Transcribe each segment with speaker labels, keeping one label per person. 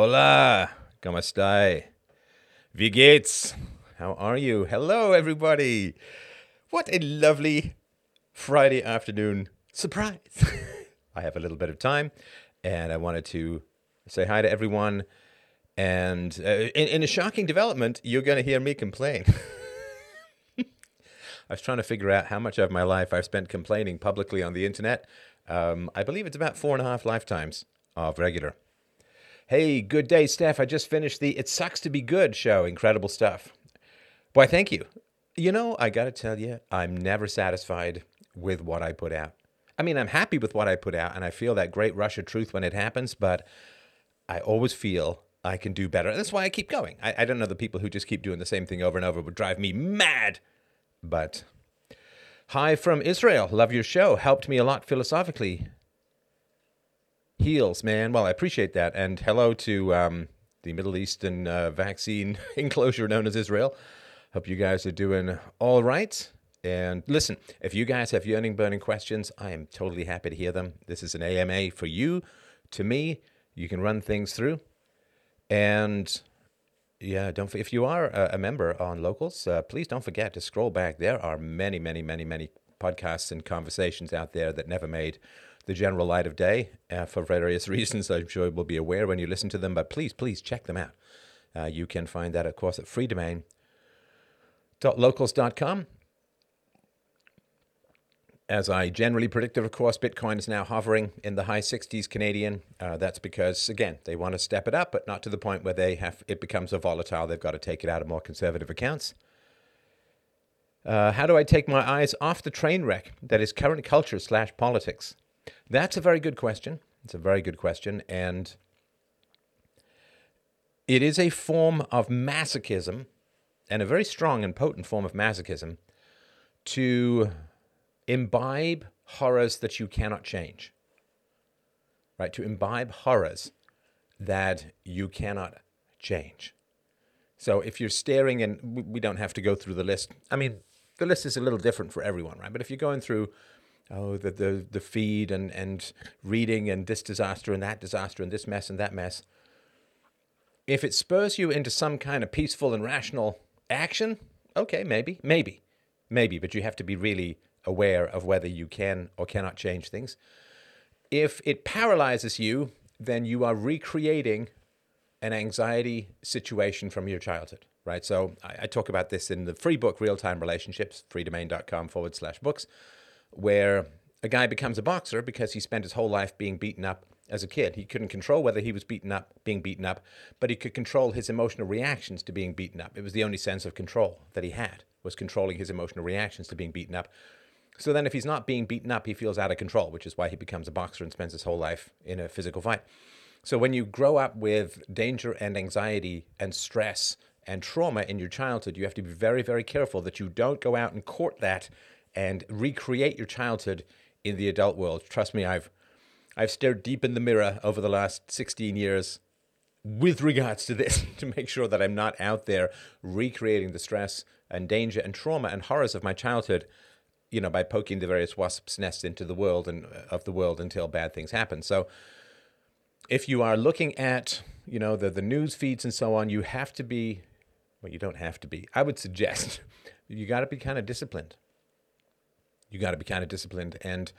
Speaker 1: Hola, ¿cómo está? Wie geht's? How are you? Hello, everybody. What a lovely Friday afternoon surprise. I have a little bit of time and I wanted to say hi to everyone. And uh, in, in a shocking development, you're going to hear me complain. I was trying to figure out how much of my life I've spent complaining publicly on the internet. Um, I believe it's about four and a half lifetimes of regular. Hey, good day, Steph. I just finished the It Sucks to Be Good show. Incredible stuff. Why, thank you. You know, I got to tell you, I'm never satisfied with what I put out. I mean, I'm happy with what I put out, and I feel that great rush of truth when it happens, but I always feel I can do better. And That's why I keep going. I, I don't know the people who just keep doing the same thing over and over would drive me mad. But hi from Israel. Love your show. Helped me a lot philosophically heals, man. Well, I appreciate that. And hello to um, the Middle Eastern uh, vaccine enclosure known as Israel. Hope you guys are doing all right. And listen, if you guys have yearning, burning questions, I am totally happy to hear them. This is an AMA for you, to me. You can run things through. And yeah, don't if you are a, member on Locals, uh, please don't forget to scroll back. There are many, many, many, many podcasts and conversations out there that never made the general light of day uh, for various reasons. I'm sure you will be aware when you listen to them, but please, please check them out. Uh, you can find that, of course, at freedomain.locals.com. As I generally predicted, of course, Bitcoin is now hovering in the high 60s Canadian. Uh, that's because, again, they want to step it up, but not to the point where they have it becomes a volatile they've got to take it out of more conservative accounts. Uh, how do I take my eyes off the train wreck that is current culture slash politics? That's a very good question. It's a very good question. And it is a form of masochism and a very strong and potent form of masochism to imbibe horrors that you cannot change. Right? To imbibe horrors that you cannot change. So if you're staring, and we don't have to go through the list. I mean, the list is a little different for everyone, right? But if you're going through oh, the, the, the feed and, and reading and this disaster and that disaster and this mess and that mess, if it spurs you into some kind of peaceful and rational action, okay, maybe, maybe, maybe, but you have to be really aware of whether you can or cannot change things. If it paralyzes you, then you are recreating an anxiety situation from your childhood, right? So I, I talk about this in the free book, Real Time Relationships, freedomain.com forward slash books where a guy becomes a boxer because he spent his whole life being beaten up as a kid. He couldn't control whether he was beaten up, being beaten up, but he could control his emotional reactions to being beaten up. It was the only sense of control that he had was controlling his emotional reactions to being beaten up. So then if he's not being beaten up, he feels out of control, which is why he becomes a boxer and spends his whole life in a physical fight. So when you grow up with danger and anxiety and stress and trauma in your childhood, you have to be very, very careful that you don't go out and court that and recreate your childhood in the adult world. Trust me, I've I've stared deep in the mirror over the last 16 years with regards to this to make sure that I'm not out there recreating the stress and danger and trauma and horrors of my childhood, you know, by poking the various wasps' nests into the world and uh, of the world until bad things happen. So if you are looking at, you know, the, the news feeds and so on, you have to be well, you don't have to be. I would suggest you got to be kind of disciplined you got to be kind of disciplined. And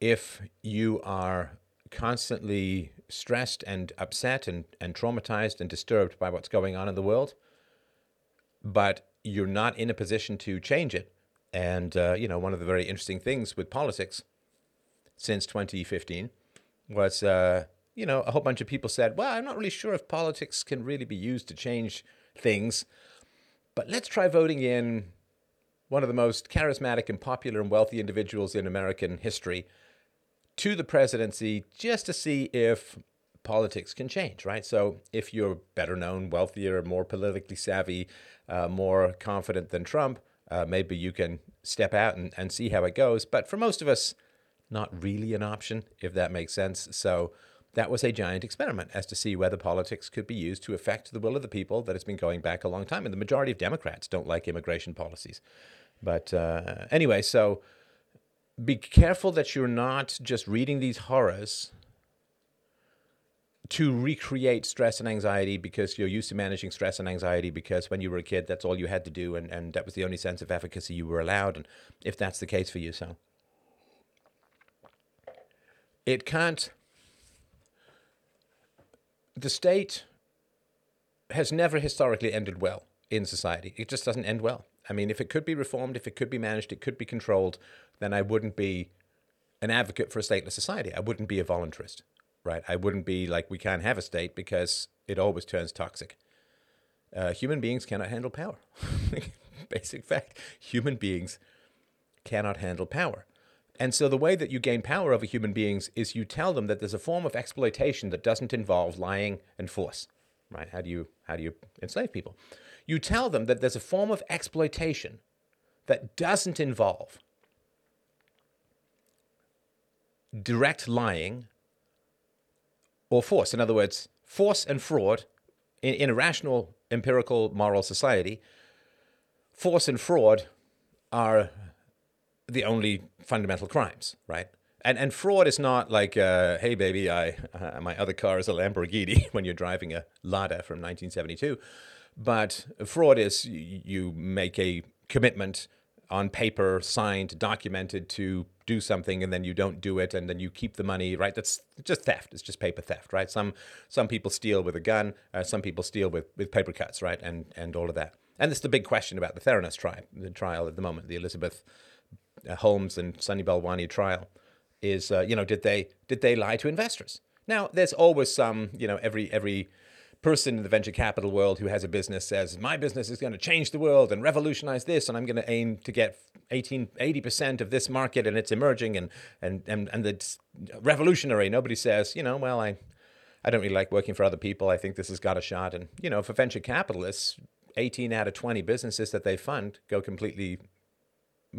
Speaker 1: if you are constantly stressed and upset and, and traumatized and disturbed by what's going on in the world, but you're not in a position to change it. And, uh, you know, one of the very interesting things with politics since 2015 was, uh, you know, a whole bunch of people said, well, I'm not really sure if politics can really be used to change things, but let's try voting in one of the most charismatic and popular and wealthy individuals in American history, to the presidency just to see if politics can change, right? So if you're better known, wealthier, more politically savvy, uh, more confident than Trump, uh, maybe you can step out and, and see how it goes. But for most of us, not really an option, if that makes sense. So that was a giant experiment as to see whether politics could be used to affect the will of the people that has been going back a long time. And the majority of Democrats don't like immigration policies. But uh, anyway, so be careful that you're not just reading these horrors to recreate stress and anxiety because you're used to managing stress and anxiety because when you were a kid, that's all you had to do, and, and that was the only sense of efficacy you were allowed. And if that's the case for you, so it can't. The state has never historically ended well in society. It just doesn't end well. I mean, if it could be reformed, if it could be managed, it could be controlled, then I wouldn't be an advocate for a stateless society. I wouldn't be a voluntarist right? I wouldn't be like, we can't have a state because it always turns toxic. Uh, human beings cannot handle power. Basic fact human beings cannot handle power. And so the way that you gain power over human beings is you tell them that there's a form of exploitation that doesn't involve lying and force. Right? How do you how do you enslave people? You tell them that there's a form of exploitation that doesn't involve direct lying or force. In other words, force and fraud in, in a rational, empirical, moral society, force and fraud are the only fundamental crimes, right? And and fraud is not like, uh, hey baby, I uh, my other car is a Lamborghini when you're driving a Lada from 1972, but fraud is you make a commitment on paper, signed, documented to do something and then you don't do it and then you keep the money, right? That's just theft. It's just paper theft, right? Some some people steal with a gun, uh, some people steal with, with paper cuts, right? And and all of that. And this is the big question about the Theranos trial, the trial at the moment, the Elizabeth Holmes and Sunny Balwani trial, is uh, you know did they did they lie to investors? Now there's always some you know every every person in the venture capital world who has a business says, my business is going to change the world and revolutionize this, and I'm going to aim to get 18, 80% of this market and it's emerging and, and, and, and it's revolutionary. Nobody says, you know, well, I, I don't really like working for other people. I think this has got a shot. And, you know, for venture capitalists, 18 out of 20 businesses that they fund go completely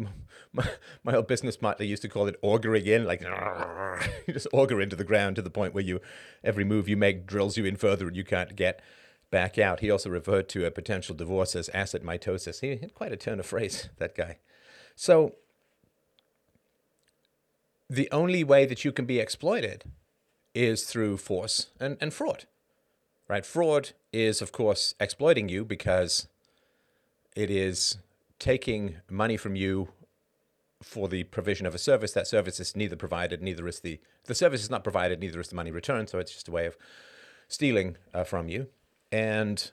Speaker 1: my, my old business mate, they used to call it auguring in, like you just auger into the ground to the point where you every move you make drills you in further and you can't get back out. He also referred to a potential divorce as asset mitosis. He had quite a turn of phrase, that guy. So the only way that you can be exploited is through force and, and fraud. Right? Fraud is, of course, exploiting you because it is taking money from you for the provision of a service. That service is neither provided, neither is the the service is not provided, neither is the money returned. So it's just a way of stealing uh, from you. And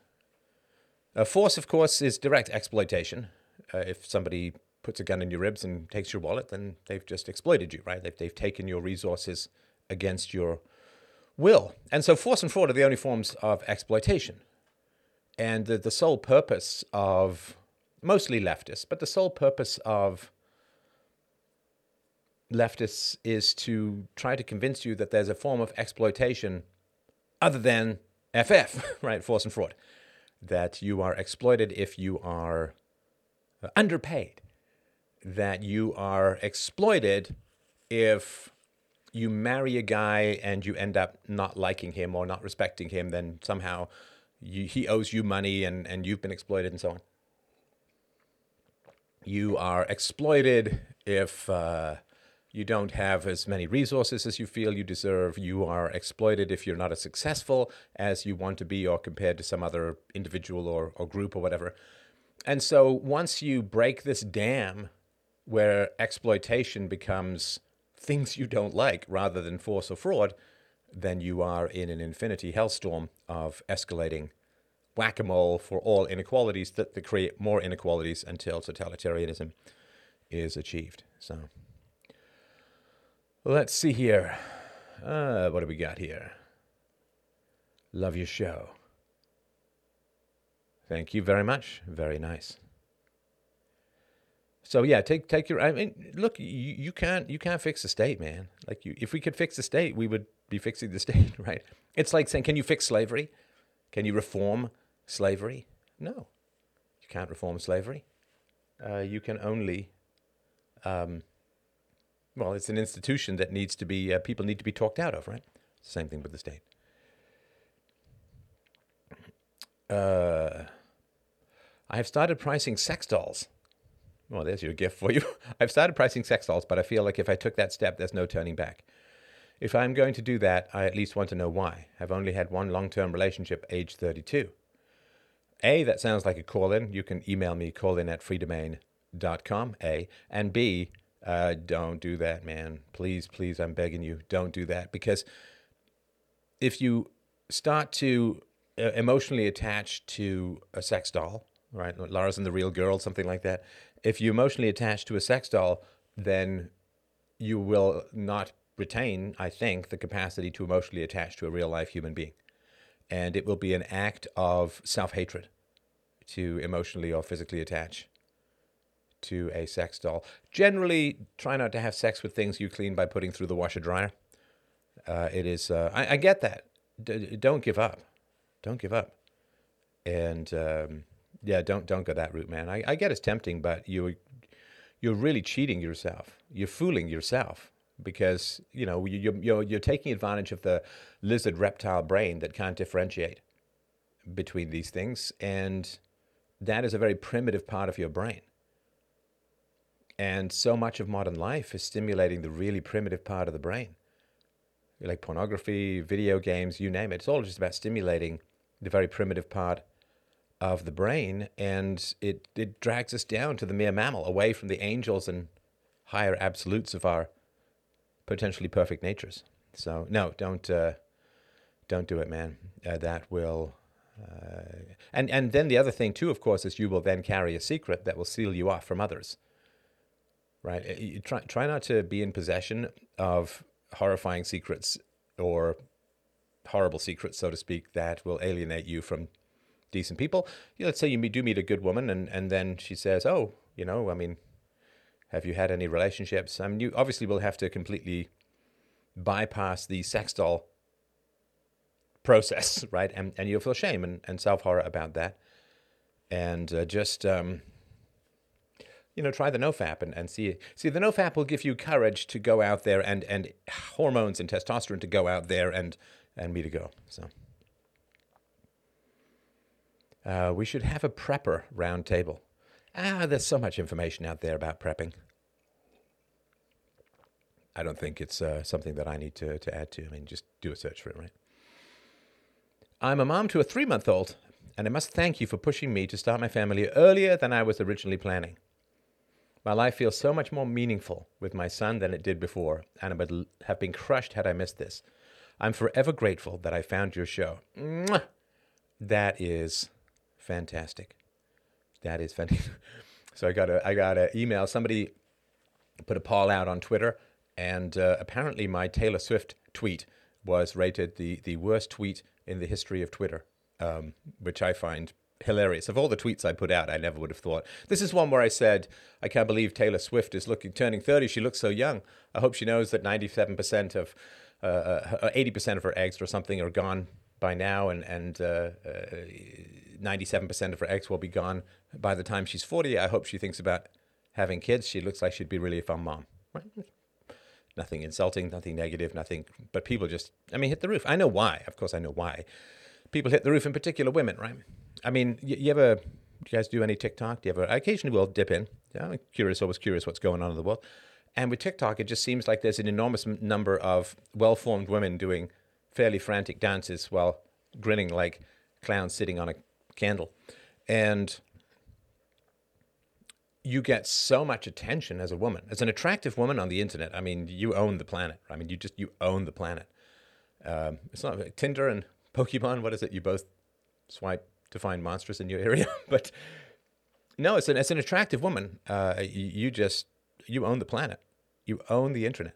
Speaker 1: uh, force, of course, is direct exploitation. Uh, if somebody puts a gun in your ribs and takes your wallet, then they've just exploited you, right? They've, they've taken your resources against your will. And so force and fraud are the only forms of exploitation. And the, the sole purpose of mostly leftists, but the sole purpose of leftists is to try to convince you that there's a form of exploitation other than FF, right? Force and fraud. That you are exploited if you are uh, underpaid. That you are exploited if you marry a guy and you end up not liking him or not respecting him, then somehow you, he owes you money and, and you've been exploited and so on. You are exploited if uh, you don't have as many resources as you feel you deserve. You are exploited if you're not as successful as you want to be or compared to some other individual or, or group or whatever. And so once you break this dam where exploitation becomes things you don't like rather than force or fraud, then you are in an infinity hellstorm of escalating whack a mole for all inequalities that, that create more inequalities until totalitarianism is achieved. So let's see here. Uh, what do we got here? Love your show. Thank you very much. Very nice. So yeah, take take your. I mean, look, you, you can't you can't fix the state, man. Like you, if we could fix the state, we would be fixing the state, right? It's like saying, can you fix slavery? Can you reform slavery? No, you can't reform slavery. Uh, you can only, um, well, it's an institution that needs to be, uh, people need to be talked out of, right? Same thing with the state. Uh, I have started pricing sex dolls. Well, there's your gift for you. I've started pricing sex dolls, but I feel like if I took that step, there's no turning back. If I'm going to do that, I at least want to know why. I've only had one long term relationship, age 32. A, that sounds like a call in. You can email me, call in at freedomain.com, A. And B, uh, don't do that, man. Please, please, I'm begging you, don't do that. Because if you start to uh, emotionally attach to a sex doll, right? Lars and the real girl, something like that. If you emotionally attach to a sex doll, then you will not retain, I think, the capacity to emotionally attach to a real life human being. And it will be an act of self hatred to emotionally or physically attach to a sex doll. Generally, try not to have sex with things you clean by putting through the washer dryer. Uh, it is, uh, I, I, get that. D- don't give up. Don't give up. And um, yeah, don't don't go that route, man. I, I get it's tempting, but you you're really cheating yourself. You're fooling yourself because you know you, you're you're taking advantage of the lizard reptile brain that can't differentiate between these things, and that is a very primitive part of your brain. And so much of modern life is stimulating the really primitive part of the brain, like pornography, video games, you name it. It's all just about stimulating the very primitive part of the brain, and it, it drags us down to the mere mammal, away from the angels and higher absolutes of our potentially perfect natures. So no, don't uh, don't do it, man. Uh, that will. Uh, and and then the other thing too, of course, is you will then carry a secret that will seal you off from others. Right? Uh, you try try not to be in possession of horrifying secrets or horrible secrets, so to speak, that will alienate you from decent people. You know, let's say you do meet a good woman, and, and then she says, "Oh, you know, I mean, have you had any relationships?" I mean, you obviously will have to completely bypass the sex doll process, right? And and you'll feel shame and, and self horror about that, and uh, just um, you know try the nofap and, and see see the nofap will give you courage to go out there and and hormones and testosterone to go out there and and me to go. So. Uh, we should have a prepper roundtable. Ah, there's so much information out there about prepping. I don't think it's uh, something that I need to, to add to. I mean, just do a search for it, right? I'm a mom to a three month old, and I must thank you for pushing me to start my family earlier than I was originally planning. My life feels so much more meaningful with my son than it did before, and I would have been crushed had I missed this. I'm forever grateful that I found your show. Mwah! That is fantastic. That is fantastic. so I got a I got an email. Somebody put a poll out on Twitter, and uh, apparently my Taylor Swift tweet was rated the the worst tweet in the history of Twitter, um, which I find hilarious. Of all the tweets I put out, I never would have thought. This is one where I said, "I can't believe Taylor Swift is looking turning 30. She looks so young. I hope she knows that 97% of uh, uh, 80% of her eggs or something are gone by now, and and uh, uh, 97% of her eggs will be gone by the time she's 40. I hope she thinks about having kids. She looks like she'd be really a fun mom. Nothing insulting, nothing negative, nothing. But people just, I mean, hit the roof. I know why. Of course, I know why. People hit the roof, in particular women, right? I mean, you, you ever, do you guys do any TikTok? Do you ever, I occasionally will dip in. Yeah, I'm curious, always curious what's going on in the world. And with TikTok, it just seems like there's an enormous number of well formed women doing fairly frantic dances while grinning like clowns sitting on a candle. And you get so much attention as a woman, as an attractive woman on the internet. I mean, you own the planet. I mean, you just you own the planet. Um, it's not Tinder and Pokemon. What is it? You both swipe to find monsters in your area, but no, it's an it's an attractive woman. Uh, you, you just you own the planet. You own the internet,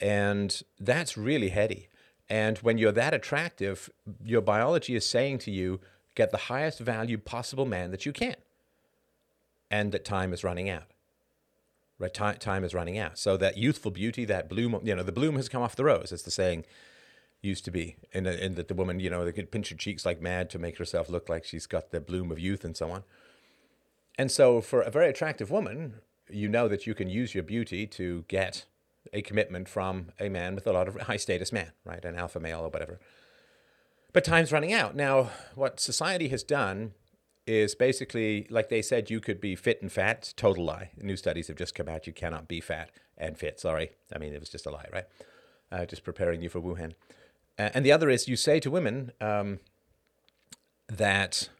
Speaker 1: and that's really heady. And when you're that attractive, your biology is saying to you, get the highest value possible man that you can. And that time is running out. Right? Time, time is running out. So that youthful beauty, that bloom, you know, the bloom has come off the rose, as the saying used to be. And, and that the woman, you know, they could pinch her cheeks like mad to make herself look like she's got the bloom of youth and so on. And so for a very attractive woman, you know that you can use your beauty to get a commitment from a man with a lot of high status man, right? An alpha male or whatever. But time's running out. Now, what society has done is basically, like they said, you could be fit and fat. Total lie. New studies have just come out. You cannot be fat and fit. Sorry. I mean, it was just a lie, right? uh, just preparing you for Wuhan. Uh, and the other is you say to women um, that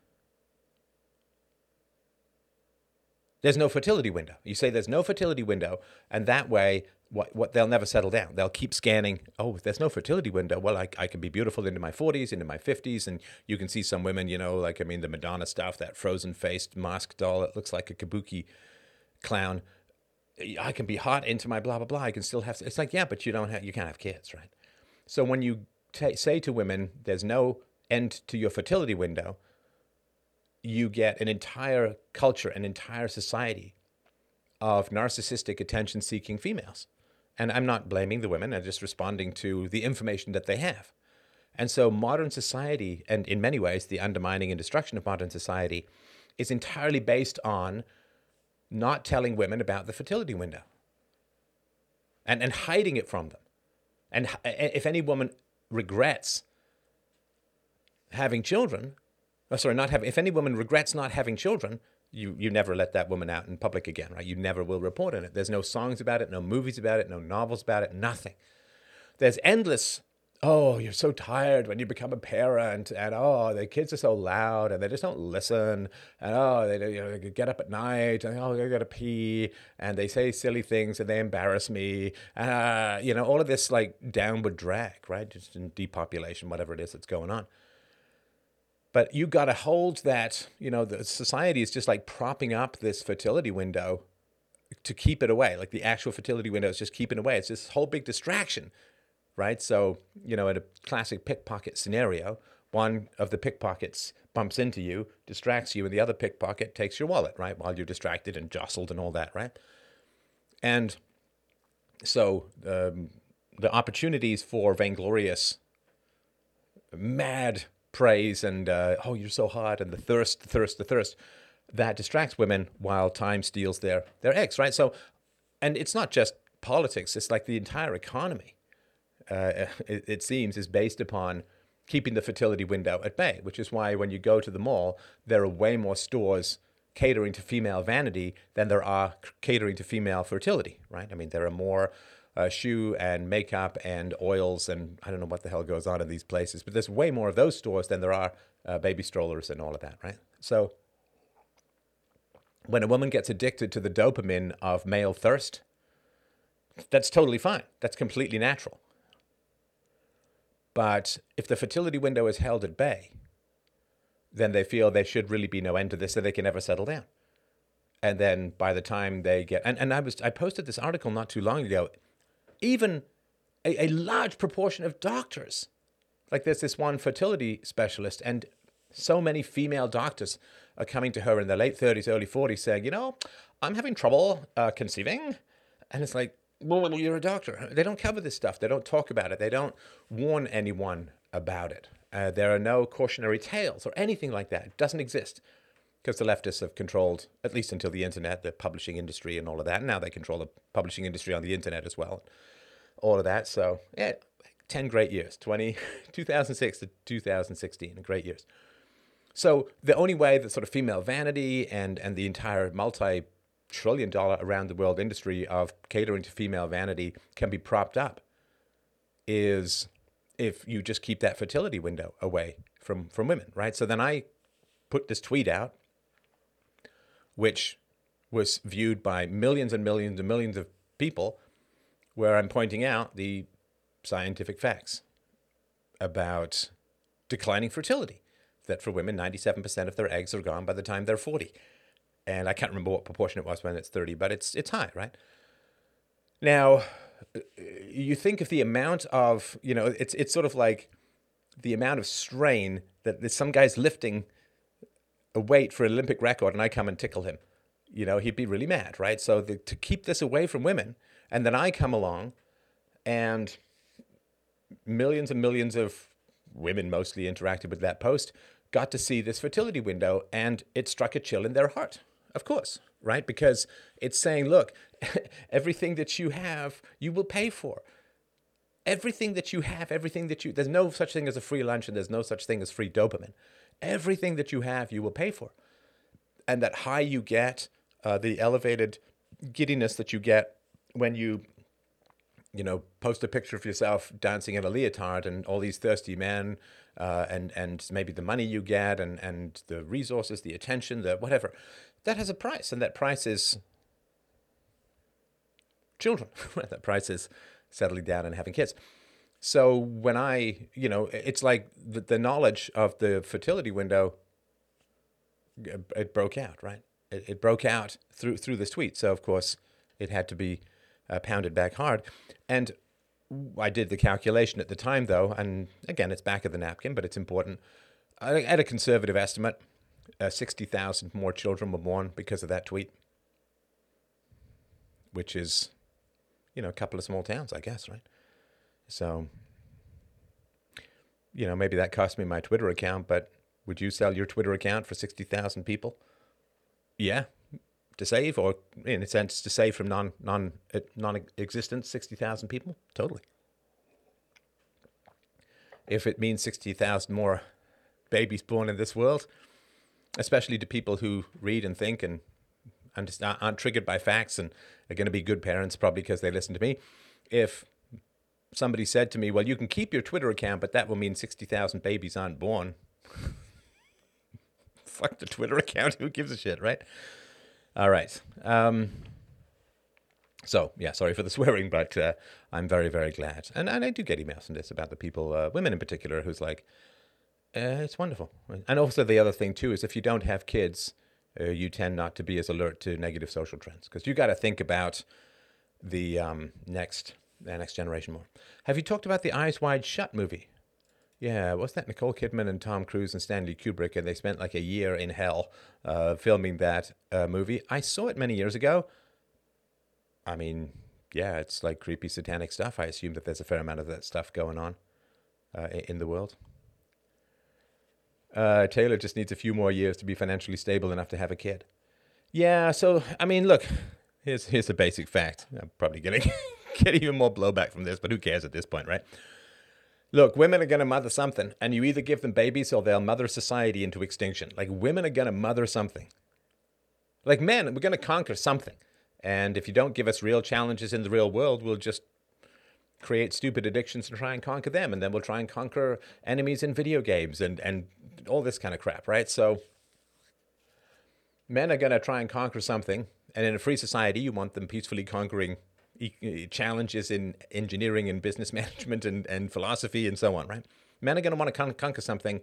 Speaker 1: there's no fertility window. You say there's no fertility window, and that way, what, what they'll never settle down. They'll keep scanning. Oh, there's no fertility window. Well, I, I can be beautiful into my 40s, into my 50s, and you can see some women, you know, like I mean, the Madonna stuff, that frozen faced mask doll. It looks like a kabuki clown. I can be hot into my blah blah blah. I can still have. It's like yeah, but you don't have. You can't have kids, right? So when you t- say to women, "There's no end to your fertility window," you get an entire culture, an entire society of narcissistic, attention-seeking females. And I'm not blaming the women. I'm just responding to the information that they have. And so modern society, and in many ways, the undermining and destruction of modern society, is entirely based on not telling women about the fertility window and, and hiding it from them. And if any woman regrets having children, oh, sorry, not having, if any woman regrets not having children, you, you never let that woman out in public again, right? You never will report on it. There's no songs about it, no movies about it, no novels about it, nothing. There's endless oh, you're so tired when you become a parent, and oh, the kids are so loud, and they just don't listen, and oh, they, you know, get up at night, and oh, I gotta pee, and they say silly things, and they embarrass me, uh, you know, all of this like downward drag, right? Just in depopulation, whatever it is that's going on. But you got to hold that, you know, the society is just like propping up this fertility window to keep it away. Like the actual fertility window is just keeping away. It's this whole big distraction right? So, you know, in a classic pickpocket scenario, one of the pickpockets bumps into you, distracts you, and the other pickpocket takes your wallet, right? While you're distracted and jostled and all that, right? And so um, the opportunities for vainglorious, mad praise and, uh, oh, you're so hot, and the thirst, the thirst, the thirst, that distracts women while time steals their, their eggs, right? So, and it's not just politics, it's like the entire economy uh, it, it seems, is based upon keeping the fertility window at bay, which is why when you go to the mall, there are way more stores catering to female vanity than there are catering to female fertility, right? I mean, there are more uh, shoe and makeup and oils and I don't know what the hell goes on in these places, but there's way more of those stores than there are uh, baby strollers and all of that, right? So when a woman gets addicted to the dopamine of male thirst, that's totally fine. That's completely natural. But if the fertility window is held at bay, then they feel there should really be no end to this so they can never settle down. And then by the time they get and, and I was I posted this article not too long ago, even a, a large proportion of doctors, like there's this one fertility specialist, and so many female doctors are coming to her in their late 30s, early 40s saying, you know, I'm having trouble uh, conceiving. And it's like, well, you're a doctor. They don't cover this stuff. They don't talk about it. They don't warn anyone about it. Uh, there are no cautionary tales or anything like that. It doesn't exist because the leftists have controlled, at least until the internet, the publishing industry and all of that. Now they control the publishing industry on the internet as well. All of that. So, yeah, 10 great years 20, 2006 to 2016, great years. So, the only way that sort of female vanity and, and the entire multi trillion dollar around the world industry of catering to female vanity can be propped up is if you just keep that fertility window away from from women, right? So then I put this tweet out which was viewed by millions and millions and millions of people where I'm pointing out the scientific facts about declining fertility that for women 97% of their eggs are gone by the time they're 40 and I can't remember what proportion it was when it's 30, but it's it's high, right? Now, you think of the amount of, you know, it's it's sort of like the amount of strain that some guy's lifting weight for an Olympic record and I come and tickle him. You know, he'd be really mad, right? So the, to keep this away from women, and then I come along and millions and millions of women mostly interacted with that post got to see this fertility window and it struck a chill in their heart of course, right? Because it's saying, look, everything that you have, you will pay for. Everything that you have, everything that you, there's no such thing as a free lunch and there's no such thing as free dopamine. Everything that you have, you will pay for. And that high you get, uh, the elevated giddiness that you get when you you know, post a picture of yourself dancing in a leotard and all these thirsty men, uh, and and maybe the money you get and and the resources, the attention, the whatever, that has a price, and that price is children. that price is settling down and having kids. So when I, you know, it's like the, the knowledge of the fertility window, it broke out, right? It, it broke out through through this tweet. So of course, it had to be uh, pounded back hard. And I did the calculation at the time, though, and again, it's back of the napkin, but it's important. I had a conservative estimate: uh, sixty thousand more children were born because of that tweet, which is, you know, a couple of small towns, I guess, right? So, you know, maybe that cost me my Twitter account, but would you sell your Twitter account for sixty thousand people? Yeah, to save, or in a sense, to save from non non uh, non existent sixty thousand people. Totally. If it means sixty thousand more babies born in this world, especially to people who read and think and understand, aren't triggered by facts and are going to be good parents, probably because they listen to me. If somebody said to me, "Well, you can keep your Twitter account, but that will mean sixty thousand babies aren't born." Fuck the Twitter account. Who gives a shit, right? All right. Um, so yeah, sorry for the swearing, but uh, I'm very very glad, and and I do get emails from this about the people, uh, women in particular, who's like, uh, it's wonderful. And also the other thing too is if you don't have kids, uh, you tend not to be as alert to negative social trends because you got to think about the um, next the next generation more. Have you talked about the Eyes Wide Shut movie? Yeah, was that Nicole Kidman and Tom Cruise and Stanley Kubrick? And they spent like a year in hell uh, filming that uh, movie. I saw it many years ago. I mean, yeah, it's like creepy satanic stuff. I assume that there's a fair amount of that stuff going on uh, in the world. Uh, Taylor just needs a few more years to be financially stable enough to have a kid. Yeah, so I mean, look, here's here's the basic fact. I'm probably getting get even more blowback from this, but who cares at this point, right? Look, women are going to mother something, and you either give them babies or they'll mother society into extinction. Like, women are going to mother something. Like, men, we're going to conquer something. And if you don't give us real challenges in the real world, we'll just create stupid addictions and try and conquer them. And then we'll try and conquer enemies in video games and, and all this kind of crap, right? So, men are going to try and conquer something. And in a free society, you want them peacefully conquering challenges in engineering and business management and, and philosophy and so on, right? Men are going to want to con- conquer something,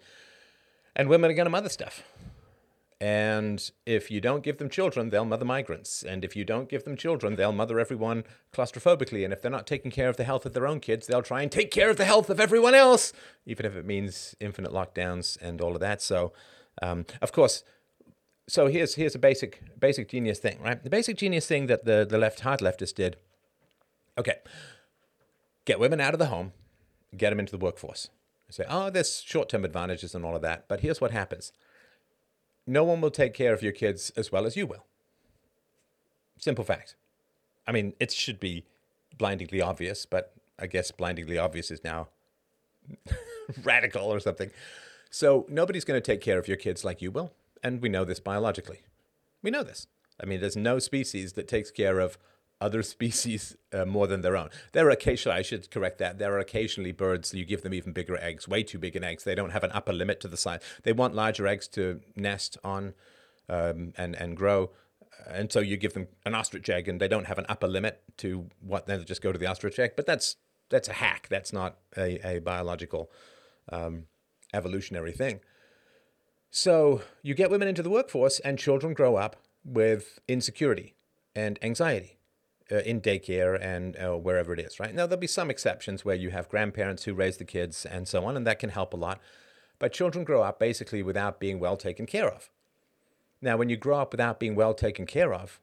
Speaker 1: and women are going to mother stuff. And if you don't give them children, they'll mother migrants. And if you don't give them children, they'll mother everyone claustrophobically. And if they're not taking care of the health of their own kids, they'll try and take care of the health of everyone else, even if it means infinite lockdowns and all of that. So, um, of course, so here's here's a basic basic genius thing, right? The basic genius thing that the the left hard leftists did Okay. Get women out of the home, get them into the workforce. say, oh, there's short term advantages and all of that. But here's what happens no one will take care of your kids as well as you will. Simple fact. I mean, it should be blindingly obvious, but I guess blindingly obvious is now radical or something. So nobody's going to take care of your kids like you will. And we know this biologically. We know this. I mean, there's no species that takes care of other species uh, more than their own. There are occasionally, I should correct that, there are occasionally birds, you give them even bigger eggs, way too big an eggs. They don't have an upper limit to the size. They want larger eggs to nest on um, and, and grow. And so you give them an ostrich egg and they don't have an upper limit to what, then just go to the ostrich egg. But that's, that's a hack. That's not a, a biological um, evolutionary thing. So you get women into the workforce and children grow up with insecurity and anxiety uh, in daycare and uh, wherever it is, right? Now, there'll be some exceptions where you have grandparents who raise the kids and so on, and that can help a lot. But children grow up basically without being well taken care of. Now, when you grow up without being well taken care of,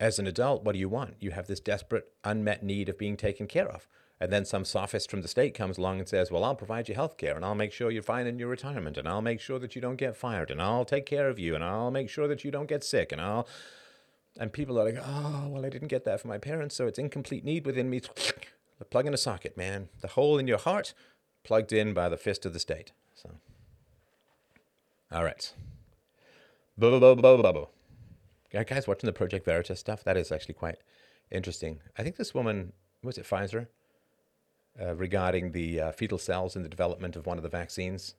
Speaker 1: as an adult, what do you want? You have this desperate, unmet need of being taken care of. And then some sophist from the state comes along and says, Well, I'll provide you health care and I'll make sure you're fine in your retirement and I'll make sure that you don't get fired and I'll take care of you and I'll make sure that you don't get sick and I'll and people are like, oh, well, I didn't get that from my parents, so it's incomplete need within me. The Plug in a socket, man. The hole in your heart plugged in by the fist of the state. So, all right. Yeah, guys, watching the Project Veritas stuff, that is actually quite interesting. I think this woman was it Pfizer uh, regarding the uh, fetal cells in the development of one of the vaccines.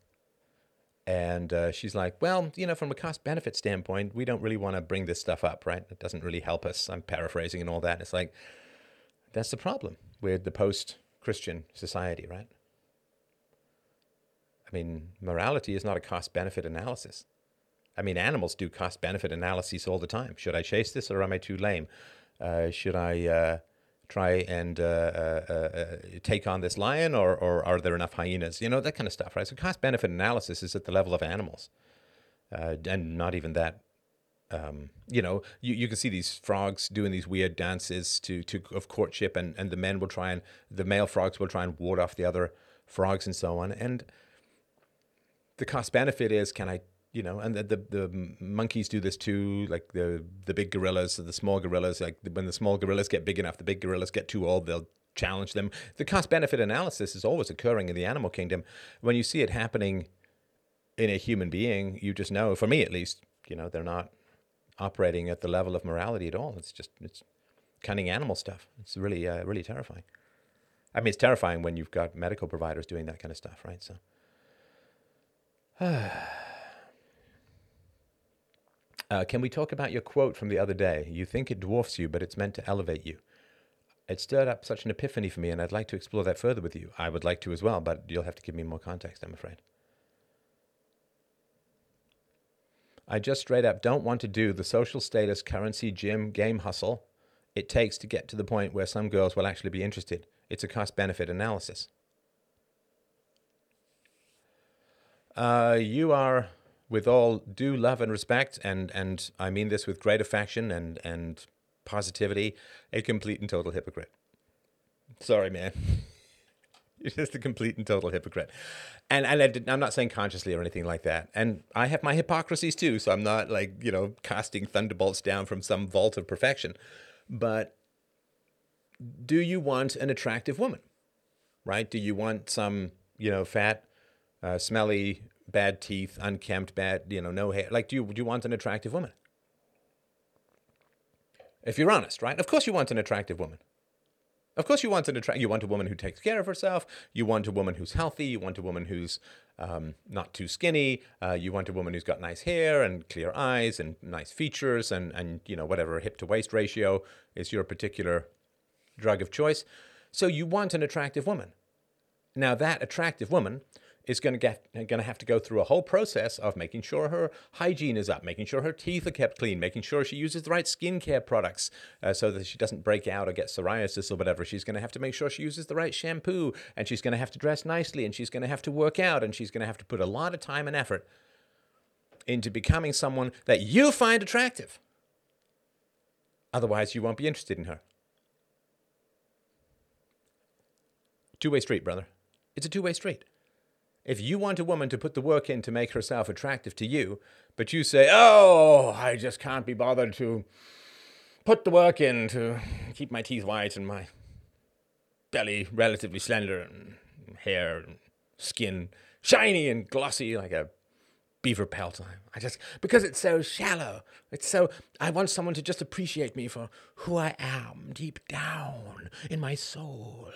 Speaker 1: And uh, she's like, well, you know, from a cost benefit standpoint, we don't really want to bring this stuff up, right? It doesn't really help us. I'm paraphrasing and all that. It's like, that's the problem with the post Christian society, right? I mean, morality is not a cost benefit analysis. I mean, animals do cost benefit analyses all the time. Should I chase this or am I too lame? Uh, should I uh, try and uh, uh, uh, take on this lion or, or are there enough hyenas? You know, that kind of stuff, right? So, cost benefit analysis is at the level of animals uh, and not even that. Um, you know, you, you can see these frogs doing these weird dances to, to of courtship, and, and the men will try and the male frogs will try and ward off the other frogs and so on. And the cost benefit is can I you know, and the, the, the monkeys do this too. Like the the big gorillas, the small gorillas. Like when the small gorillas get big enough, the big gorillas get too old. They'll challenge them. The cost benefit analysis is always occurring in the animal kingdom. When you see it happening in a human being, you just know. For me, at least, you know, they're not operating at the level of morality at all. It's just it's cunning animal stuff. It's really uh, really terrifying. I mean, it's terrifying when you've got medical providers doing that kind of stuff, right? So. Uh, can we talk about your quote from the other day? You think it dwarfs you, but it's meant to elevate you. It stirred up such an epiphany for me, and I'd like to explore that further with you. I would like to as well, but you'll have to give me more context, I'm afraid. I just straight up don't want to do the social status, currency, gym, game hustle it takes to get to the point where some girls will actually be interested. It's a cost benefit analysis. Uh, you are with all due love and respect, and, and I mean this with great affection and, and positivity, a complete and total hypocrite. Sorry, man. You're just a complete and total hypocrite. And, and I did, I'm not saying consciously or anything like that. And I have my hypocrisies too, so I'm not like, you know, casting thunderbolts down from some vault of perfection. But do you want an attractive woman? Right? Do you want some, you know, fat, uh, smelly, bad teeth, unkempt, bad, you know, no hair. Like, do you, do you want an attractive woman? If you're honest, right? Of course you want an attractive woman. Of course you want an attract. You want a woman who takes care of herself. You want a woman who's healthy. You want a woman who's um, not too skinny. Uh, you want a woman who's got nice hair and clear eyes and nice features and and you know whatever hip to waist ratio is your particular drug of choice. So you want an attractive woman. Now that attractive woman is going to get going to have to go through a whole process of making sure her hygiene is up, making sure her teeth are kept clean, making sure she uses the right skincare products uh, so that she doesn't break out or get psoriasis or whatever. She's going to have to make sure she uses the right shampoo, and she's going to have to dress nicely, and she's going to have to work out, and she's going to have to put a lot of time and effort into becoming someone that you find attractive. Otherwise, you won't be interested in her. Two way street, brother. It's a two way street. If you want a woman to put the work in to make herself attractive to you, but you say, oh, I just can't be bothered to put the work in to keep my teeth white and my belly relatively slender and hair and skin shiny and glossy like a beaver pelt. I just, because it's so shallow. It's so, I want someone to just appreciate me for who I am deep down in my soul.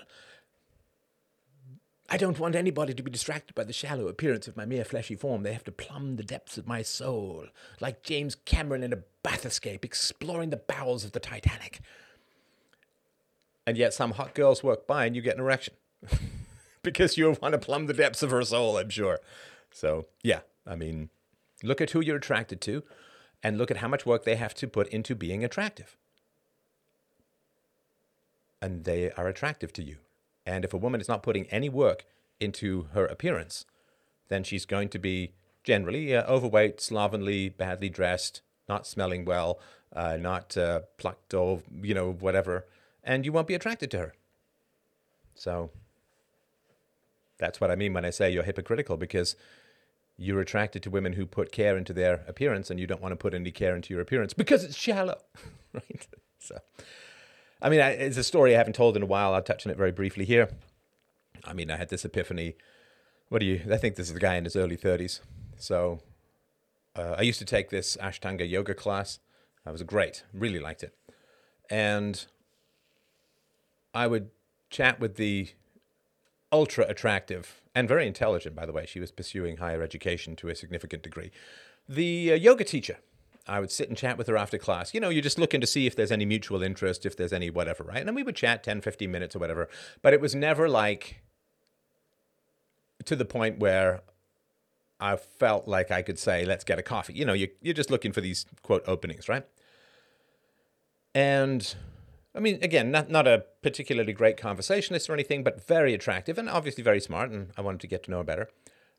Speaker 1: I don't want anybody to be distracted by the shallow appearance of my mere fleshy form. They have to plumb the depths of my soul, like James Cameron in a bathyscaphe exploring the bowels of the Titanic. And yet, some hot girls walk by and you get an erection because you want to plumb the depths of her soul, I'm sure. So, yeah, I mean, look at who you're attracted to and look at how much work they have to put into being attractive. And they are attractive to you. And if a woman is not putting any work into her appearance, then she's going to be generally uh, overweight, slovenly, badly dressed, not smelling well, uh, not uh, plucked or, you know, whatever, and you won't be attracted to her. So that's what I mean when I say you're hypocritical because you're attracted to women who put care into their appearance and you don't want to put any care into your appearance because it's shallow, right? So. I mean, it's a story I haven't told in a while. I'll touch on it very briefly here. I mean, I had this epiphany. What do you? I think this is the guy in his early 30s. So uh, I used to take this Ashtanga yoga class. It was great. Really liked it. And I would chat with the ultra attractive and very intelligent, by the way. She was pursuing higher education to a significant degree. The uh, yoga teacher. I would sit and chat with her after class. You know, you're just looking to see if there's any mutual interest, if there's any whatever, right? And then we would chat 10, 15 minutes or whatever. But it was never like to the point where I felt like I could say, let's get a coffee. You know, you, you're just looking for these quote openings, right? And I mean, again, not, not a particularly great conversationalist or anything, but very attractive and obviously very smart. And I wanted to get to know her better.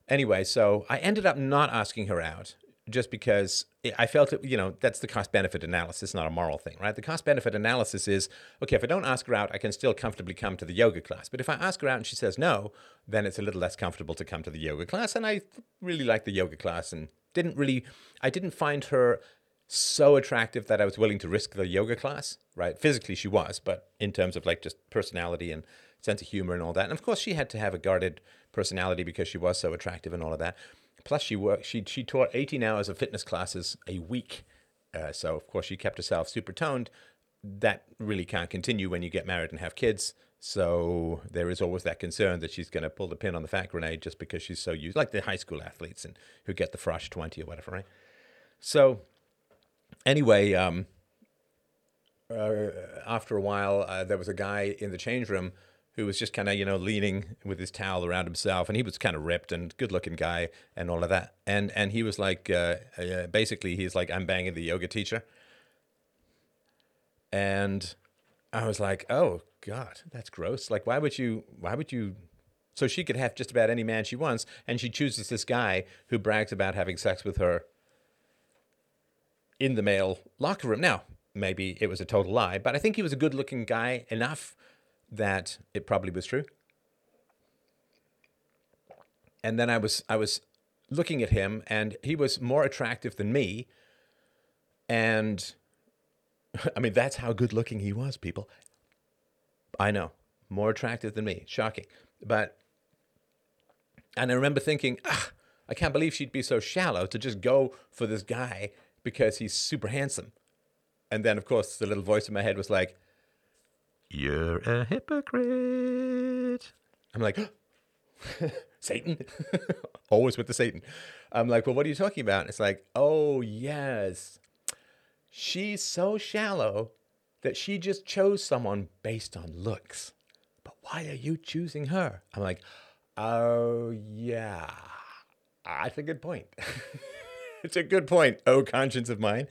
Speaker 1: Anyway, so I ended up not asking her out just because I felt it, you know, that's the cost benefit analysis, not a moral thing, right? The cost benefit analysis is okay, if I don't ask her out, I can still comfortably come to the yoga class. But if I ask her out and she says no, then it's a little less comfortable to come to the yoga class. And I really liked the yoga class and didn't really, I didn't find her so attractive that I was willing to risk the yoga class, right? Physically, she was, but in terms of like just personality and sense of humor and all that. And of course, she had to have a guarded personality because she was so attractive and all of that. Plus, she worked. She she taught 18 hours of fitness classes a week, uh, so of course she kept herself super toned. That really can't continue when you get married and have kids. So there is always that concern that she's going to pull the pin on the fat grenade just because she's so used, like the high school athletes and who get the frosh 20 or whatever, right? So anyway, um, uh, after a while, uh, there was a guy in the change room who was just kind of, you know, leaning with his towel around himself. And he was kind of ripped and good looking guy and all of that. And, and he was like, uh, uh, basically, he's like, I'm banging the yoga teacher. And I was like, oh, God, that's gross. Like, why would you, why would you so she could have just about any man she wants, and she chooses this guy who brags about having sex with her in the male locker room. Now, maybe it was a total lie, but I think he was a good looking guy enough that it probably was true. And then I was I was looking at him and he was more attractive than me. And I mean that's how good looking he was, people. I know. More attractive than me. Shocking. But and I remember thinking, ah, I can't believe she'd be so shallow to just go for this guy because he's super handsome. And then, of course, the little voice in my head was like, You're a hypocrite. I'm like, Satan? Always with the Satan. I'm like, Well, what are you talking about? it's like, Oh, yes. She's so shallow that she just chose someone based on looks. But why are you choosing her? I'm like, Oh, yeah. That's a good point. it's a good point. Oh, conscience of mine.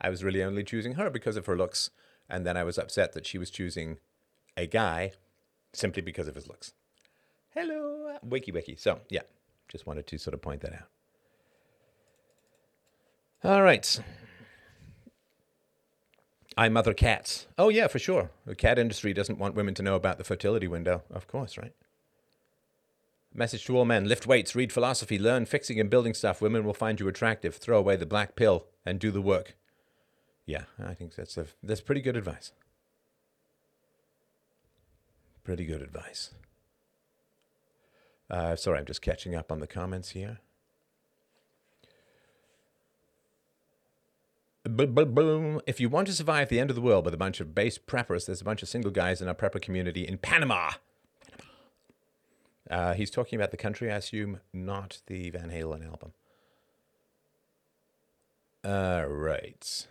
Speaker 1: I was really only choosing her because of her looks. And then I was upset that she was choosing a guy simply because of his looks. Hello, wiki wiki. So, yeah, just wanted to sort of point that out. All right. I mother cats. Oh, yeah, for sure. The cat industry doesn't want women to know about the fertility window. Of course, right? Message to all men lift weights, read philosophy, learn fixing and building stuff. Women will find you attractive. Throw away the black pill and do the work. Yeah, I think that's, a, that's pretty good advice. Pretty good advice. Uh, sorry, I'm just catching up on the comments here. Boom. If you want to survive the end of the world with a bunch of base preppers, there's a bunch of single guys in our prepper community in Panama. Uh, he's talking about the country, I assume, not the Van Halen album. All right.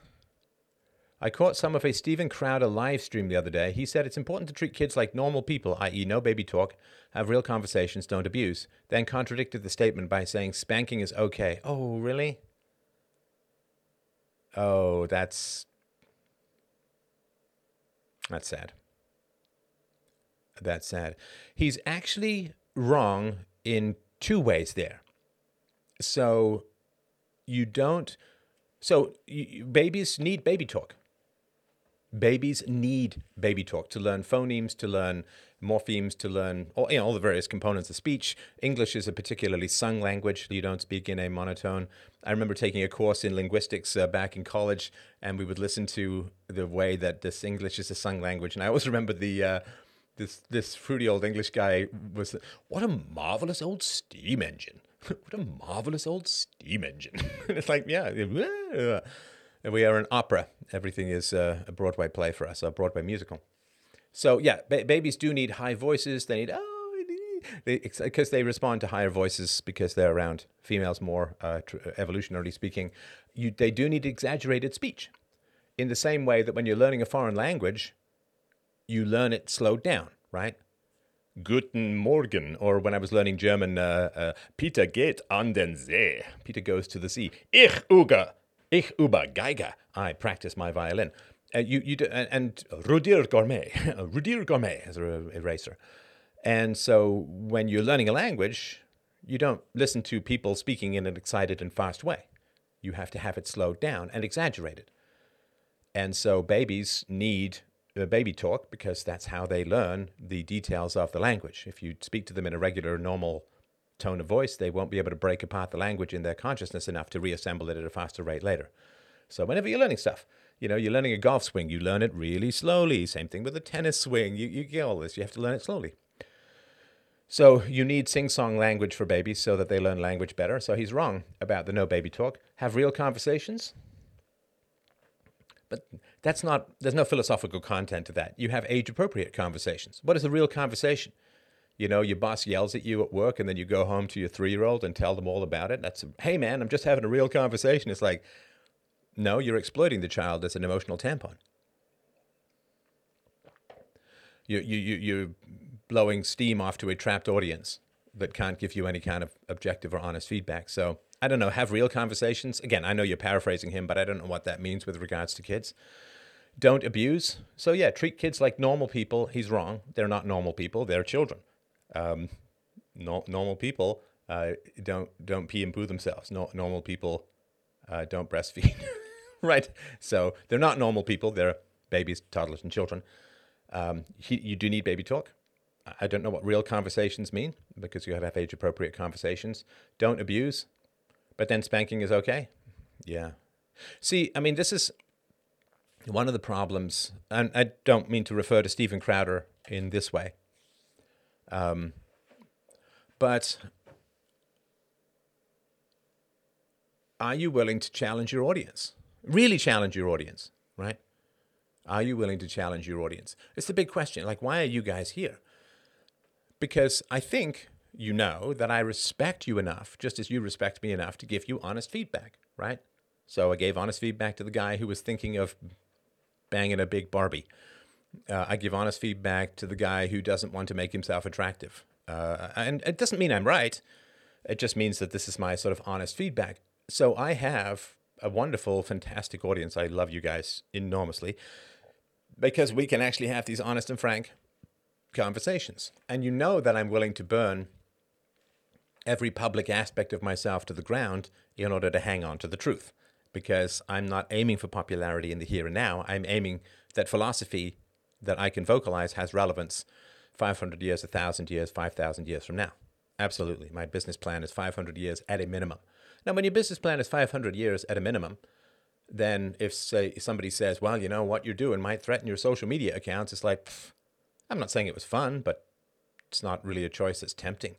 Speaker 1: I caught some of a Steven Crowder live stream the other day. He said it's important to treat kids like normal people, i.e., no baby talk, have real conversations, don't abuse. Then contradicted the statement by saying spanking is okay. Oh, really? Oh, that's. That's sad. That's sad. He's actually wrong in two ways there. So you don't. So you, babies need baby talk. Babies need baby talk to learn phonemes, to learn morphemes, to learn all, you know, all the various components of speech. English is a particularly sung language. You don't speak in a monotone. I remember taking a course in linguistics uh, back in college, and we would listen to the way that this English is a sung language. And I always remember the. Uh, this this fruity old English guy was what a marvelous old steam engine. what a marvelous old steam engine. it's like, yeah, we are an opera. Everything is uh, a Broadway play for us, a Broadway musical. So yeah, ba- babies do need high voices. They need oh because they, they, respond to higher voices because they're around females more, uh, tr- evolutionarily speaking. You, they do need exaggerated speech. In the same way that when you're learning a foreign language, you learn it slowed down, right? Guten Morgen, or when I was learning German, uh, uh, Peter geht an den See. Peter goes to the sea. Ich uge, ich über Geige. I practice my violin. Uh, you, you do, and, and Rudir Gourmet, Rudir Gourmet as an eraser. And so when you're learning a language, you don't listen to people speaking in an excited and fast way. You have to have it slowed down and exaggerated. And so babies need baby talk because that's how they learn the details of the language. If you speak to them in a regular, normal tone of voice, they won't be able to break apart the language in their consciousness enough to reassemble it at a faster rate later. So whenever you're learning stuff, you know, you're learning a golf swing, you learn it really slowly. Same thing with a tennis swing. You, you get all this. You have to learn it slowly. So you need sing-song language for babies so that they learn language better. So he's wrong about the no baby talk. Have real conversations. But that's not there's no philosophical content to that. You have age appropriate conversations. What is a real conversation? You know, your boss yells at you at work and then you go home to your 3-year-old and tell them all about it. That's hey man, I'm just having a real conversation. It's like no, you're exploiting the child as an emotional tampon. You you you you blowing steam off to a trapped audience that can't give you any kind of objective or honest feedback. So I don't know, have real conversations. Again, I know you're paraphrasing him, but I don't know what that means with regards to kids. Don't abuse. So yeah, treat kids like normal people. He's wrong. They're not normal people. They're children. Um, no, normal people uh, don't don't pee and poo themselves. No, normal people uh, don't breastfeed. right. So they're not normal people. They're babies, toddlers, and children. Um, he, you do need baby talk. I don't know what real conversations mean because you have to have age appropriate conversations. Don't abuse, but then spanking is okay. Yeah. See, I mean, this is one of the problems, and I don't mean to refer to Steven Crowder in this way, um, but are you willing to challenge your audience? Really challenge your audience, right? Are you willing to challenge your audience? It's the big question. Like, why are you guys here? because I think you know that I respect you enough, just as you respect me enough, to give you honest feedback, right? So I gave honest feedback to the guy who was thinking of banging a big Barbie. Uh, I give honest feedback to the guy who doesn't want to make himself attractive. Uh, and it doesn't mean I'm right. It just means that this is my sort of honest feedback. So I have a wonderful, fantastic audience. I love you guys enormously because we can actually have these honest and frank conversations. And you know that I'm willing to burn every public aspect of myself to the ground in order to hang on to the truth. Because I'm not aiming for popularity in the here and now. I'm aiming that philosophy that I can vocalize has relevance 500 years, 1,000 years, 5,000 years from now. Absolutely. My business plan is 500 years at a minimum. Now, when your business plan is 500 years at a minimum, then if say somebody says, well, you know, what you're doing might threaten your social media accounts, it's like, pff, I'm not saying it was fun, but it's not really a choice that's tempting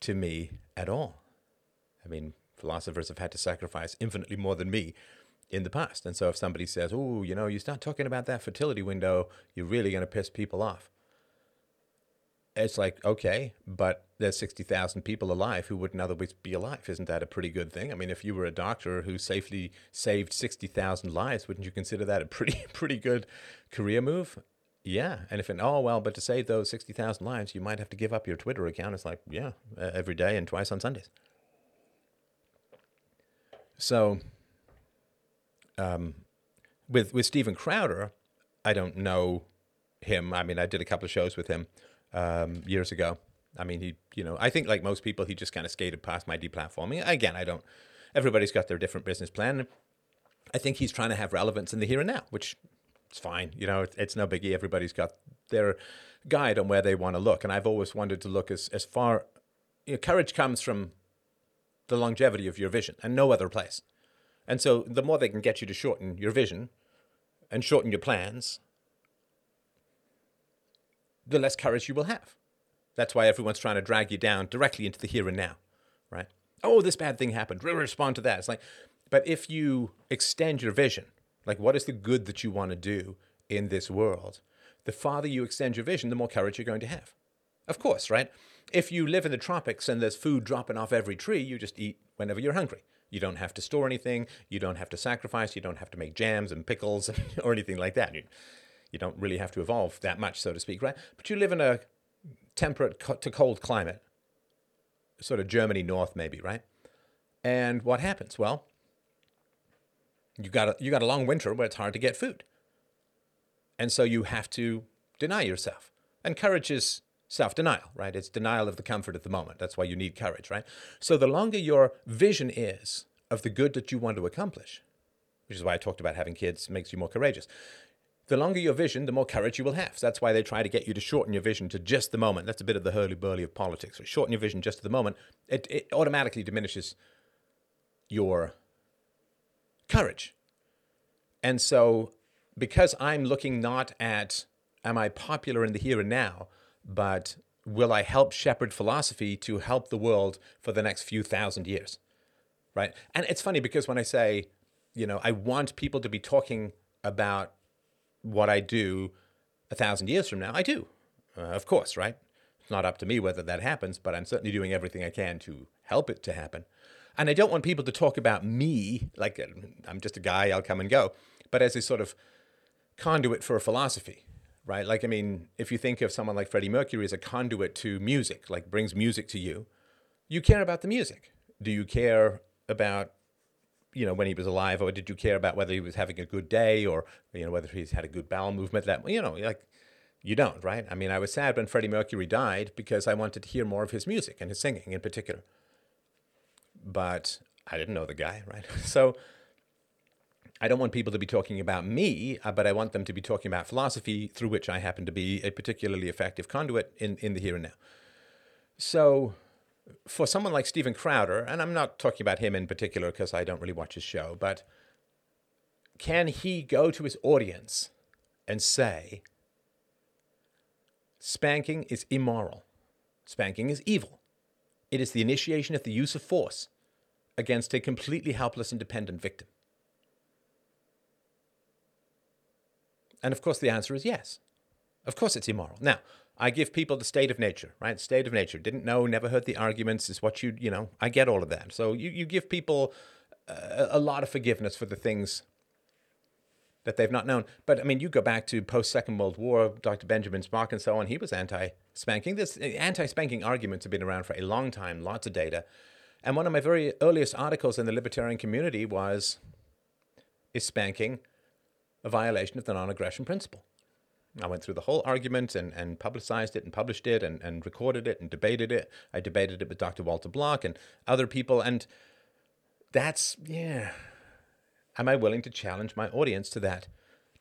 Speaker 1: to me at all. I mean, philosophers have had to sacrifice infinitely more than me in the past. And so if somebody says, oh, you know, you start talking about that fertility window, you're really going to piss people off. It's like, okay, but there's 60,000 people alive who wouldn't otherwise be alive. Isn't that a pretty good thing? I mean, if you were a doctor who safely saved 60,000 lives, wouldn't you consider that a pretty, pretty good career move? Yeah, and if it, oh well, but to save those sixty thousand lives, you might have to give up your Twitter account. It's like yeah, every day and twice on Sundays. So, um, with with Steven Crowder, I don't know him. I mean, I did a couple of shows with him um, years ago. I mean, he, you know, I think like most people, he just kind of skated past my deplatforming. Again, I don't. Everybody's got their different business plan. I think he's trying to have relevance in the here and now, which it's fine. You know, it's no biggie. Everybody's got their guide on where they want to look. And I've always wanted to look as, as far, you know, courage comes from the longevity of your vision and no other place. And so the more they can get you to shorten your vision and shorten your plans, the less courage you will have. That's why everyone's trying to drag you down directly into the here and now, right? Oh, this bad thing happened. Respond to that. It's like, but if you extend your vision like, what is the good that you want to do in this world? the farther you extend your vision, the more courage you're going to have. Of course, right? If you live in the tropics and there's food dropping off every tree, you just eat whenever you're hungry. You don't have to store anything. You don't have to sacrifice. You don't have to make jams and pickles or anything like that. You, you don't really have to evolve that much, so to speak, right? But you live in a temperate to cold climate, sort of Germany north, maybe, right? And what happens? Well, you got a, you got a long winter where it's hard to get food. And so you have to deny yourself. And courage is self denial, right? It's denial of the comfort of the moment. That's why you need courage, right? So the longer your vision is of the good that you want to accomplish, which is why I talked about having kids makes you more courageous. The longer your vision, the more courage you will have. So that's why they try to get you to shorten your vision to just the moment. That's a bit of the hurly burly of politics. So shorten your vision just to the moment. It, it automatically diminishes your courage. And so, because I'm looking not at am I popular in the here and now, but will I help shepherd philosophy to help the world for the next few thousand years? Right. And it's funny because when I say, you know, I want people to be talking about what I do a thousand years from now, I do. Uh, of course, right? It's not up to me whether that happens, but I'm certainly doing everything I can to help it to happen. And I don't want people to talk about me like uh, I'm just a guy, I'll come and go, but as a sort of conduit for a philosophy, right? Like, I mean, if you think of someone like Freddie Mercury as a conduit to music, like brings music to you, you care about the music. Do you care about, you know, when he was alive, or did you care about whether he was having a good day or, you know, whether he's had a good bowel movement? That, you know, like, you don't, right? I mean, I was sad when Freddie Mercury died because I wanted to hear more of his music and his singing in particular but I didn't know the guy, right? So I don't want people to be talking about me, uh, but I want them to be talking about philosophy through which I happen to be a particularly effective conduit in, in the here and now. So for someone like Steven Crowder, and I'm not talking about him in particular because I don't really watch his show, but can he go to his audience and say, spanking is immoral, spanking is evil? It is the initiation of the use of force against a completely helpless and dependent victim. And of course, the answer is yes. Of course, it's immoral. Now, I give people the state of nature, right? State of nature. Didn't know, never heard the arguments, is what you, you know, I get all of that. So you, you give people a, a lot of forgiveness for the things that they've not known. But I mean, you go back to post Second World War, Dr. Benjamin Spock and so on, he was anti spanking. This uh, anti spanking arguments have been around for a long time, lots of data. And one of my very earliest articles in the libertarian community was Is spanking a violation of the non aggression principle? I went through the whole argument and, and publicized it and published it and, and recorded it and debated it. I debated it with Dr. Walter Block and other people. And that's, yeah, am I willing to challenge my audience to that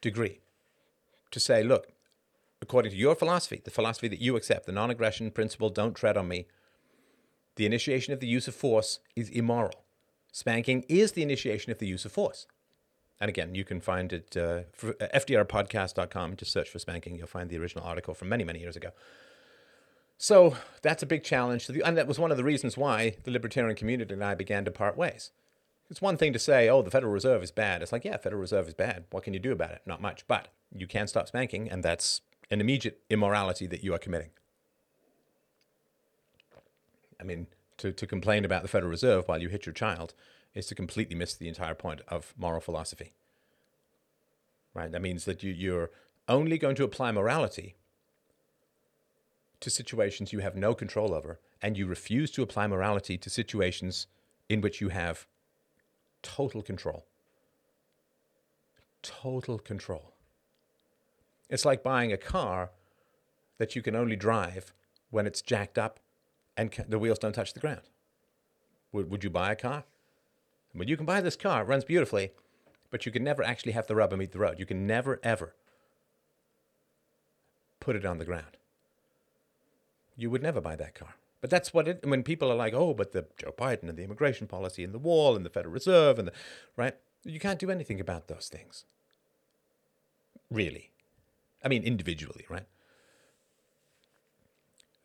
Speaker 1: degree? To say, look, according to your philosophy, the philosophy that you accept, the non aggression principle, don't tread on me, the initiation of the use of force is immoral. Spanking is the initiation of the use of force. And again, you can find it uh, for fdrpodcast.com. Just search for spanking. You'll find the original article from many, many years ago. So that's a big challenge. And that was one of the reasons why the libertarian community and I began to part ways. It's one thing to say, oh, the Federal Reserve is bad. It's like, yeah, Federal Reserve is bad. What can you do about it? Not much. But you can stop spanking, and that's an immediate immorality that you are committing. I mean, to, to complain about the Federal Reserve while you hit your child is to completely miss the entire point of moral philosophy. Right? That means that you, you're only going to apply morality to situations you have no control over, and you refuse to apply morality to situations in which you have total control. Total control. It's like buying a car that you can only drive when it's jacked up and the wheels don't touch the ground. Would, would you buy a car? Well, you can buy this car, it runs beautifully, but you can never actually have the rubber meet the road. You can never, ever put it on the ground. You would never buy that car. But that's what it, when people are like, oh, but the Joe Biden and the immigration policy and the wall and the Federal Reserve and the, right? You can't do anything about those things. Really. I mean, individually, right?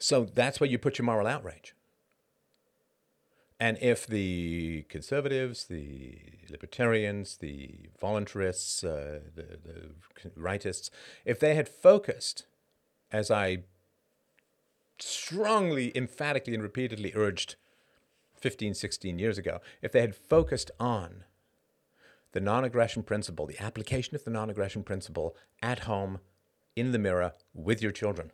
Speaker 1: So that's where you put your moral outrage. And if the conservatives, the libertarians, the voluntarists, uh, the, the rightists, if they had focused, as I strongly, emphatically, and repeatedly urged 15, 16 years ago, if they had focused on the non aggression principle, the application of the non aggression principle at home, in the mirror, with your children,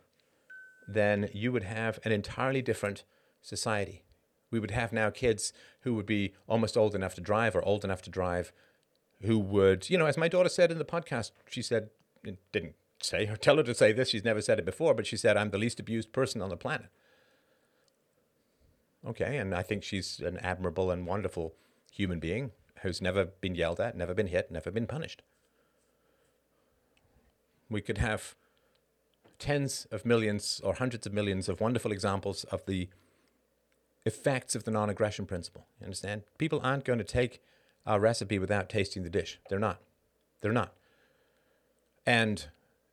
Speaker 1: then you would have an entirely different society. We would have now kids who would be almost old enough to drive or old enough to drive who would, you know, as my daughter said in the podcast, she said, didn't say or tell her to say this, she's never said it before, but she said, I'm the least abused person on the planet. Okay, and I think she's an admirable and wonderful human being who's never been yelled at, never been hit, never been punished. We could have tens of millions or hundreds of millions of wonderful examples of the effects of the non aggression principle. You understand? People aren't going to take our recipe without tasting the dish. They're not. They're not. And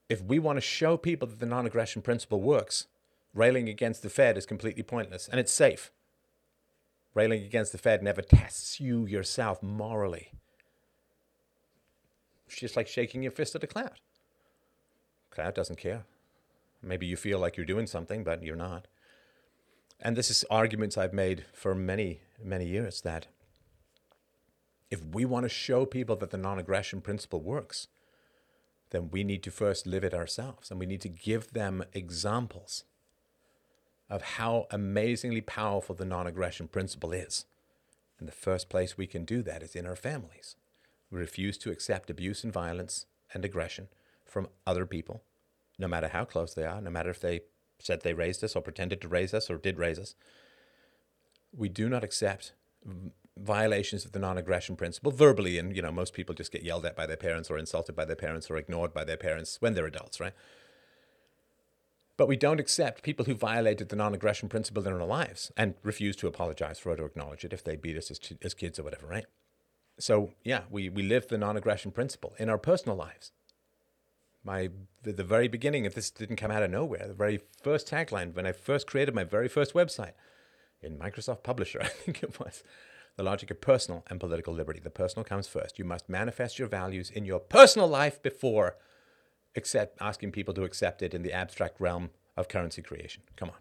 Speaker 1: if we want to show people that the non aggression principle works, railing against the Fed is completely pointless and it's safe. Railing against the Fed never tests you yourself morally. It's just like shaking your fist at a cloud. Cloud doesn't care. Maybe you feel like you're doing something, but you're not. And this is arguments I've made for many, many years that if we want to show people that the non aggression principle works, then we need to first live it ourselves and we need to give them examples of how amazingly powerful the non aggression principle is. And the first place we can do that is in our families. We refuse to accept abuse and violence and aggression from other people, no matter how close they are, no matter if they said they raised us or pretended to raise us or did raise us. We do not accept violations of the non-aggression principle verbally. And you know most people just get yelled at by their parents or insulted by their parents or ignored by their parents when they're adults right? But we don't accept people who violated the non-aggression principle in our lives and refuse to apologize for it or acknowledge it if they beat us as, as kids or whatever right? So yeah we, we live the non-aggression principle in our personal lives my the, very beginning if this didn't come out of nowhere the very first tagline when i first created my very first website in microsoft publisher i think it was the logic of personal and political liberty. The personal comes first. You must manifest your values in your personal life before accept, asking people to accept it in the abstract realm of currency creation. Come on.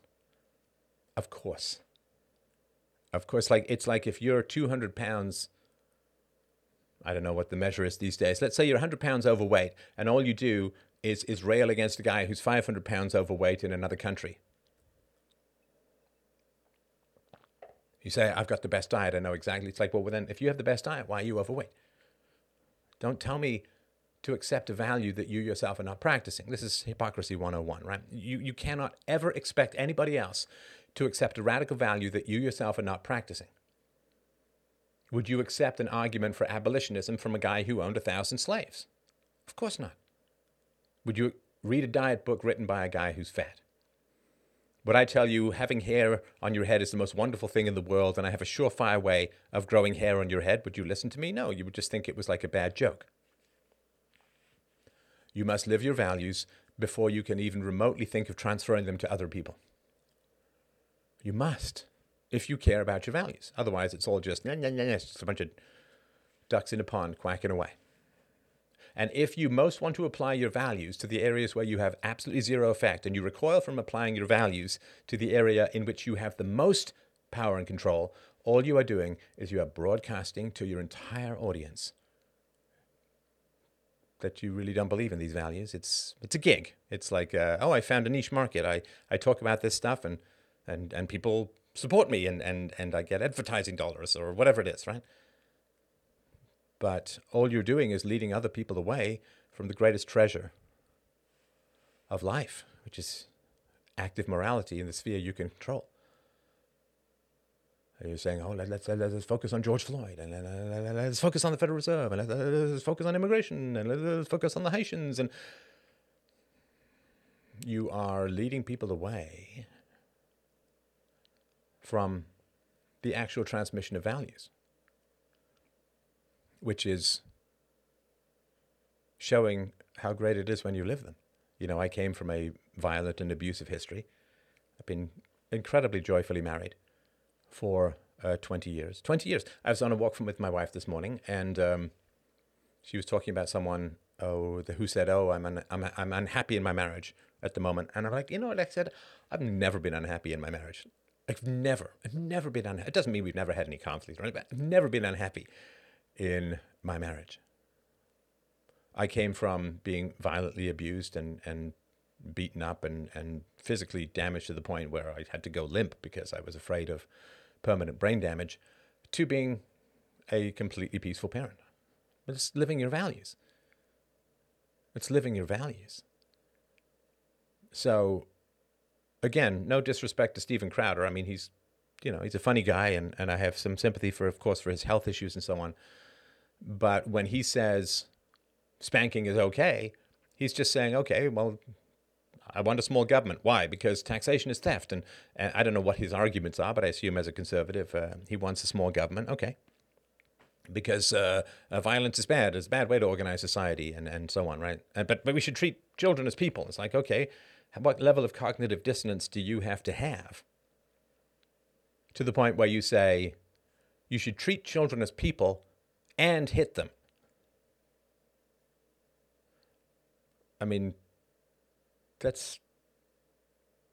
Speaker 1: Of course. Of course, like it's like if you're 200 pounds, I don't know what the measure is these days. Let's say you're 100 pounds overweight, and all you do is is rail against a guy who's 500 pounds overweight in another country. You say, I've got the best diet. I know exactly. It's like, well, then if you have the best diet, why are you overweight? Don't tell me to accept a value that you yourself are not practicing. This is hypocrisy 101, right? You, you cannot ever expect anybody else to accept a radical value that you yourself are not practicing. Would you accept an argument for abolitionism from a guy who owned a thousand slaves? Of course not. Would you read a diet book written by a guy who's fat? Would I tell you having hair on your head is the most wonderful thing in the world and I have a surefire way of growing hair on your head? Would you listen to me? No, you would just think it was like a bad joke. You must live your values before you can even remotely think of transferring them to other people. You must, if you care about your values. Otherwise, it's all just, nah, nah, nah, just a bunch of ducks in a pond quacking away. And if you most want to apply your values to the areas where you have absolutely zero effect and you recoil from applying your values to the area in which you have the most power and control, all you are doing is you are broadcasting to your entire audience that you really don't believe in these values. It's it's a gig. It's like, uh, oh, I found a niche market. I, I talk about this stuff and and and people support me and, and and I get advertising dollars or whatever it is, right? But all you're doing is leading other people away from the greatest treasure of life, which is active morality in the sphere you can control. You're saying, oh, let, us let's, let's focus on George Floyd, and uh, let, let's focus on the Federal Reserve, and let's focus on immigration, and let's focus on the Haitians. And you are leading people away from the actual transmission of values which is showing how great it is when you live them. You know, I came from a violent and abusive history. I've been incredibly joyfully married for uh, 20 years. 20 years. I was on a walk from, with my wife this morning, and um, she was talking about someone oh, the, who said, "Oh, I'm un, I'm I'm unhappy in my marriage at the moment," and I'm like, you know what? I said, I've never been unhappy in my marriage. I've never, I've never been unhappy. It doesn't mean we've never had any conflict, right? But I've never been unhappy in my marriage. I came from being violently abused and and beaten up and and physically damaged to the point where I had to go limp because I was afraid of permanent brain damage, to being a completely peaceful parent. It's living your values. It's living your values. So, again, no disrespect to Steven Crowder. I mean, he's, you know, he's a funny guy, and, and I have some sympathy for, of course, for his health issues and so on. But when he says spanking is okay, he's just saying, okay, well, I want a small government. Why? Because taxation is theft. And, and I don't know what his arguments are, but I assume as a conservative, uh, he wants a small government. Okay. Because uh, uh, violence is bad. It's a bad way to organize society and, and so on, right? But, but we should treat children as people. It's like, okay, what level of cognitive dissonance do you have to have to the point where you say you should treat children as people and hit them? I mean, that's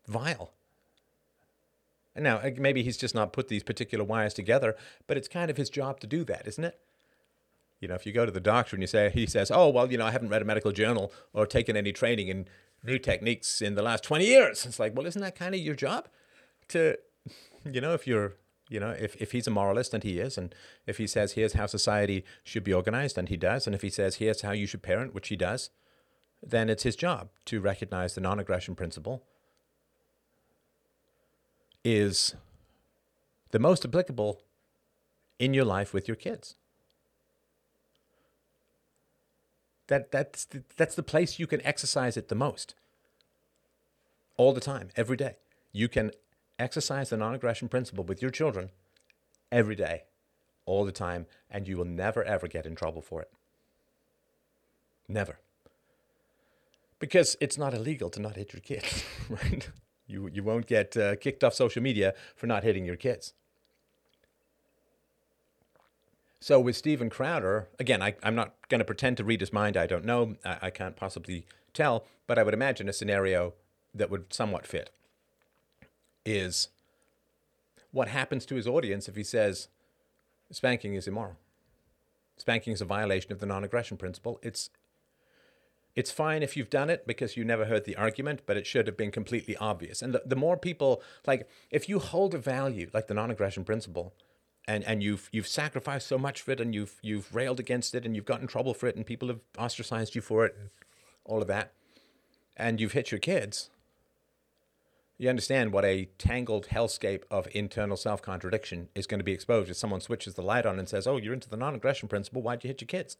Speaker 1: vile. And now, maybe he's just not put these particular wires together, but it's kind of his job to do that, isn't it? You know, if you go to the doctor and you say, he says, oh, well, you know, I haven't read a medical journal or taken any training in new techniques in the last 20 years. It's like, well, isn't that kind of your job? To, you know, if you're, you know, if, if he's a moralist, and he is, and if he says, here's how society should be organized, and he does, and if he says, here's how you should parent, which he does, then it's his job to recognize the non aggression principle is the most applicable in your life with your kids. That, that's, the, that's the place you can exercise it the most. All the time, every day. You can exercise the non aggression principle with your children every day, all the time, and you will never, ever get in trouble for it. Never because it's not illegal to not hit your kids, right? You, you won't get uh, kicked off social media for not hitting your kids. So with Steven Crowder, again, I, am not going to pretend to read his mind. I don't know. I, I can't possibly tell. But I would imagine a scenario that would somewhat fit is what happens to his audience if he says spanking is immoral. Spanking is a violation of the non aggression principle. It's it's fine if you've done it because you never heard the argument, but it should have been completely obvious. And the, the more people, like, if you hold a value, like the non aggression principle, and, and you've you've sacrificed so much for it and you've you've railed against it and you've gotten in trouble for it and people have ostracized you for it and all of that. And you've hit your kids. You understand what a tangled hellscape of internal self-contradiction is going to be exposed if someone switches the light on and says oh you're into the non-aggression principle why'd you hit your kids?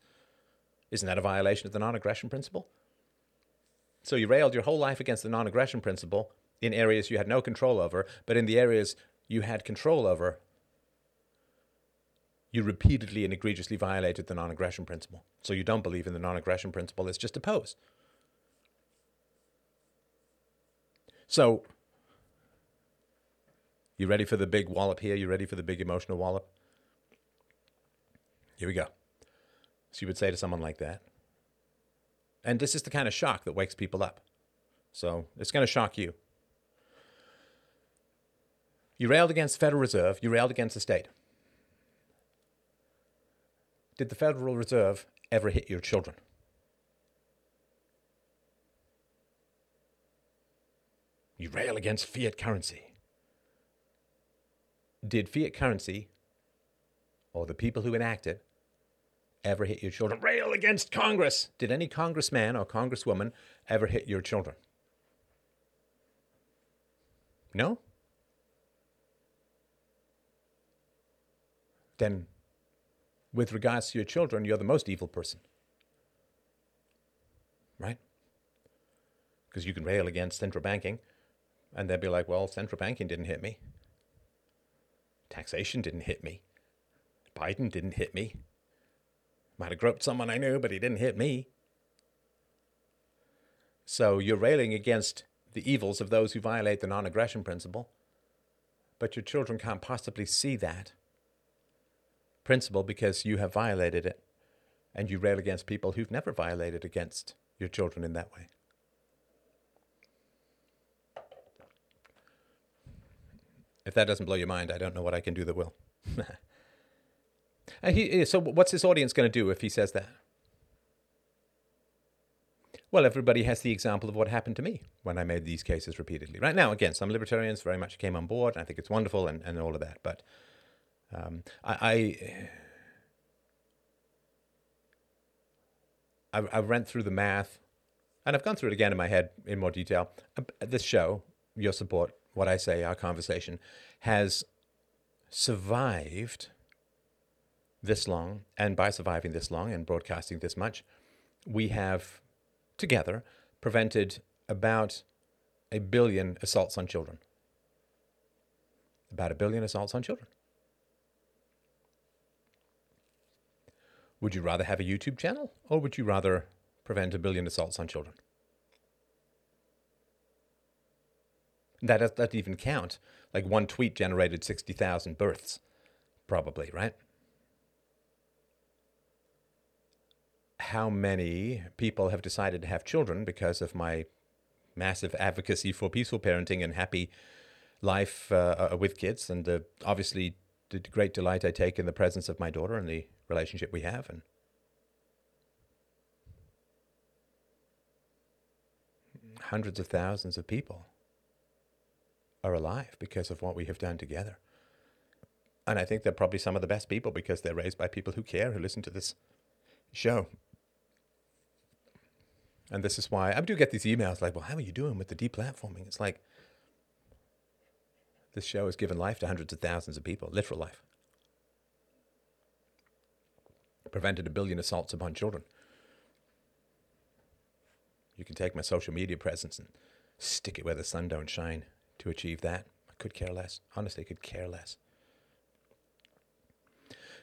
Speaker 1: Isn't that a violation of the non aggression principle? So you railed your whole life against the non aggression principle in areas you had no control over, but in the areas you had control over, you repeatedly and egregiously violated the non aggression principle. So you don't believe in the non aggression principle, it's just a pose. So, you ready for the big wallop here? You ready for the big emotional wallop? Here we go. So you would say to someone like that. And this is the kind of shock that wakes people up. So it's going to shock you. You railed against the Federal Reserve, you railed against the state. Did the Federal Reserve ever hit your children? You rail against fiat currency. Did fiat currency, or the people who enact it, ever hit your children? Rail against Congress. Did any congressman or congresswoman ever hit your children? No? Then, with regards to your children, you're the most evil person. Right? Because you can rail against central banking, and they'll be like, well, central banking didn't hit me. Taxation didn't hit me. Biden didn't hit me. Might have groped someone I knew, but he didn't hit me. So you're railing against the evils of those who violate the non aggression principle. but your children can't possibly see that principle because you have violated it and you rail against people who've never violated against your children in that way. If that doesn't blow your mind, I don't know what I can do that will. Uh, he, eh, so, what's this audience going to do if he says that? Well, everybody has the example of what happened to me when I made these cases repeatedly. Right now, again, some libertarians very much came on board. And I think it's wonderful and, and all of that. But um, I, I, I, went through the math, and I've gone through it again in my head in more detail. This show, your support, what I say, our conversation, has survived this long, and by surviving this long and broadcasting this much, we have together prevented about a billion assaults on children. About a billion assaults on children. Would you rather have a YouTube channel or would you rather prevent a billion assaults on children? That doesn't even count. Like one tweet generated 60,000 births, probably, right? How many people have decided to have children because of my massive advocacy for peaceful parenting and happy life uh, uh with kids, and uh, obviously the great delight I take in the presence of my daughter and the relationship we have and hundreds of thousands of people are alive because of what we have done together. And I think they're probably some of the best people because they're raised by people who care, who listen to this show. And this is why I do get these emails like, well, how are you doing with the deplatforming? It's like, this show has given life to hundreds of thousands of people, literal life prevented a billion assaults upon children. You can take my social media presence and stick it where the sun don't shine to achieve that. I could care less. Honestly, I could care less.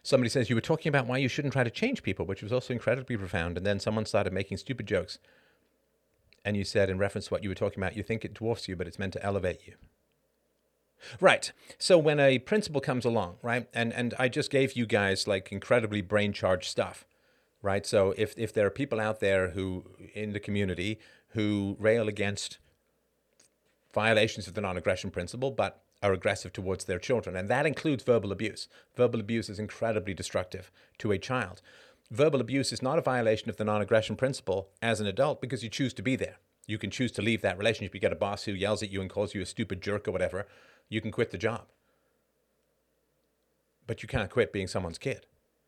Speaker 1: Somebody says you were talking about why you shouldn't try to change people, which was also incredibly profound. And then someone started making stupid jokes. And you said, in reference to what you were talking about, you think it dwarfs you, but it's meant to elevate you. Right. So when a principle comes along, right, and and I just gave you guys like incredibly brain charged stuff, right? So if if there are people out there who in the community who rail against violations of the non-aggression principle, but are aggressive towards their children, and that includes verbal abuse. Verbal abuse is incredibly destructive to a child. Verbal abuse is not a violation of the non-aggression principle as an adult because you choose to be there. You can choose to leave that relationship. You get a boss who yells at you and calls you a stupid jerk or whatever you can quit the job. But you can't quit being someone's kid.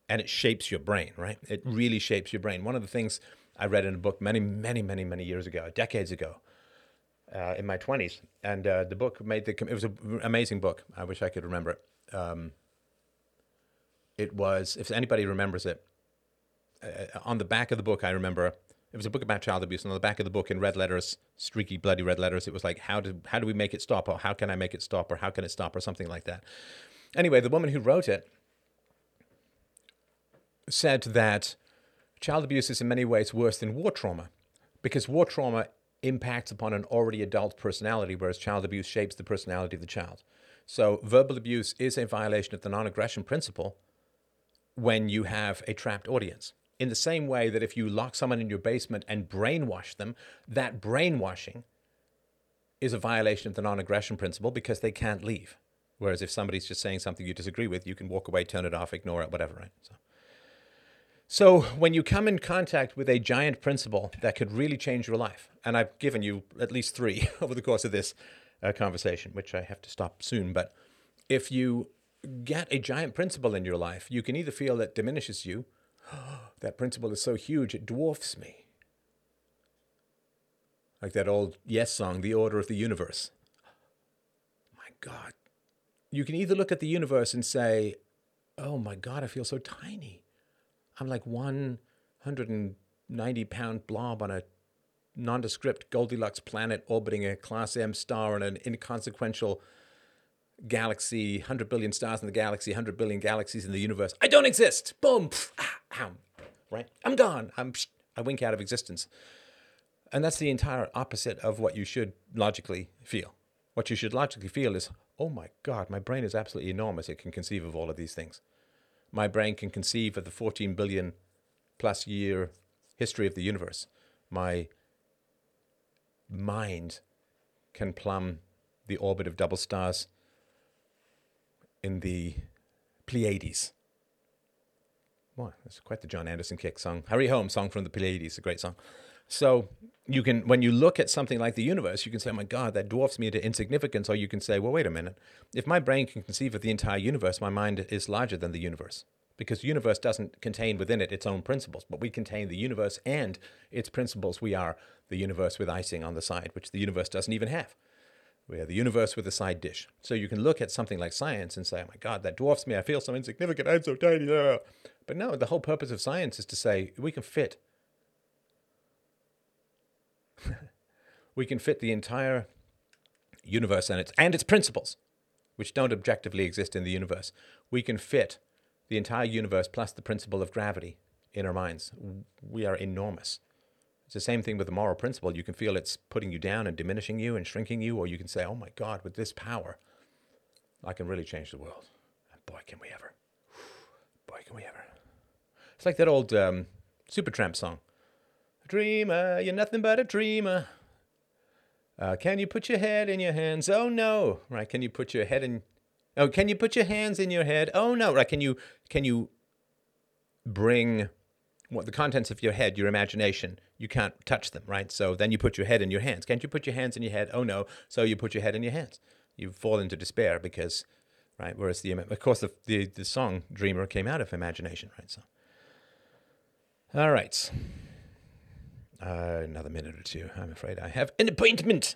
Speaker 1: And it shapes your brain, right? It really shapes your brain. One of the things I read in a book many, many, many, many years ago, decades ago, uh, in my 20s. And uh, the book made the, it was an amazing book. I wish I could remember it. Um, it was, if anybody remembers it, uh, on the back of the book, I remember it was a book about child abuse, and on the back of the book in red letters, streaky, bloody red letters, it was like, how do, how do we make it stop? Or how can I make it stop? Or how can it stop? Or something like that. Anyway, the woman who wrote it said that child abuse is in many ways worse than war trauma because war trauma impacts upon an already adult personality, whereas child abuse shapes the personality of the child. So, verbal abuse is a violation of the non aggression principle when you have a trapped audience in the same way that if you lock someone in your basement and brainwash them, that brainwashing is a violation of the non aggression principle because they can't leave. Whereas if somebody's just saying something you disagree with, you can walk away, turn it off, ignore it, whatever, right? So, so when you come in contact with a giant principle that could really change your life, and I've given you at least three over the course of this uh, conversation, which I have to stop soon, but if you get a giant principle in your life, you can either feel that diminishes you that principle is so huge, it dwarfs me. Like that old Yes song, The Order of the Universe. My God. You can either look at the universe and say, oh my God, I feel so tiny. I'm like 190 pound blob on a nondescript Goldilocks planet orbiting a Class M star in an inconsequential galaxy, 100 billion stars in the galaxy, 100 billion galaxies in the universe. I don't exist. Boom. Ah, ow, right? I'm gone. I'm I wink out of existence. And that's the entire opposite of what you should logically feel. What you should logically feel is, oh my God, my brain is absolutely enormous. It can conceive of all of these things. My brain can conceive of the 14 billion plus year history of the universe. My mind can plumb the orbit of double stars in the Pleiades. Wow, that's quite the Jon Anderson kick song. Hurry Home, song from the Pleiades, a great song. So you can, when you look at something like the universe, you can say, oh my God, that dwarfs me into insignificance. Or you can say, well, wait a minute. If my brain can conceive of the entire universe, my mind is larger than the universe. Because the universe doesn't contain within it its own principles, but we contain the universe and its principles. We are the universe with icing on the side, which the universe doesn't even have. We are the universe with a side dish. So you can look at something like science and say, oh my God, that dwarfs me. I feel so insignificant. I'm so tiny. But no, the whole purpose of science is to say we can fit we can fit the entire universe and its and its principles, which don't objectively exist in the universe. We can fit the entire universe plus the principle of gravity in our minds. We are enormous. It's the same thing with the moral principle. You can feel it's putting you down and diminishing you and shrinking you, or you can say, "Oh my God, with this power, I can really change the world." And boy, can we ever! Boy, can we ever! It's like that old um, Supertramp song. Dreamer, you're nothing but a dreamer. Uh, can you put your head in your hands? Oh no! Right? Can you put your head in? Oh, can you put your hands in your head? Oh no! Right? Can you can you bring the contents of your head, your imagination? You can't touch them, right? So then you put your head in your hands. Can't you put your hands in your head? Oh no! So you put your head in your hands. You fall into despair because, right? Whereas the of course the the, the song "Dreamer" came out of imagination, right? So, all right. Uh, another minute or two. I'm afraid I have an appointment.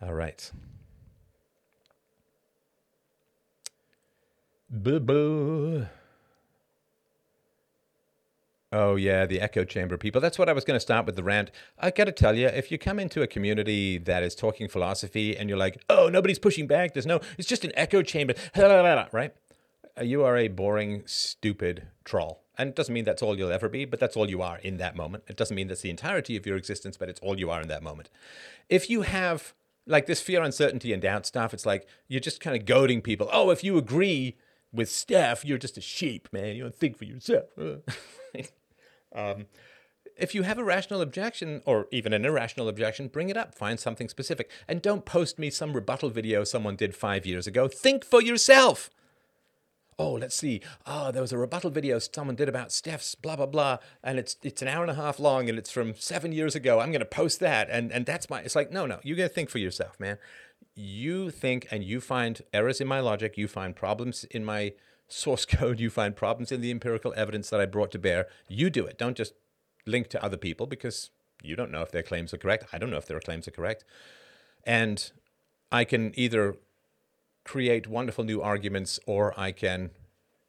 Speaker 1: All right. Boo boo. Oh, yeah, the echo chamber people. That's what I was going to start with the rant. I got to tell you, if you come into a community that is talking philosophy and you're like, oh, nobody's pushing back, there's no, it's just an echo chamber, right? Uh, you are a boring, stupid troll. And it doesn't mean that's all you'll ever be, but that's all you are in that moment. It doesn't mean that's the entirety of your existence, but it's all you are in that moment. If you have like this fear, uncertainty, and doubt stuff, it's like you're just kind of goading people. Oh, if you agree with Steph, you're just a sheep, man. You don't think for yourself. um, if you have a rational objection or even an irrational objection, bring it up. Find something specific. And don't post me some rebuttal video someone did five years ago. Think for yourself oh, let's see, oh, there was a rebuttal video someone did about Steph's blah blah blah, and it's it's an hour and a half long, and it's from seven years ago. I'm gonna post that, and and that's my. It's like no, no, you gotta think for yourself, man. You think and you find errors in my logic. You find problems in my source code. You find problems in the empirical evidence that I brought to bear. You do it. Don't just link to other people because you don't know if their claims are correct. I don't know if their claims are correct, and I can either create wonderful new arguments or I can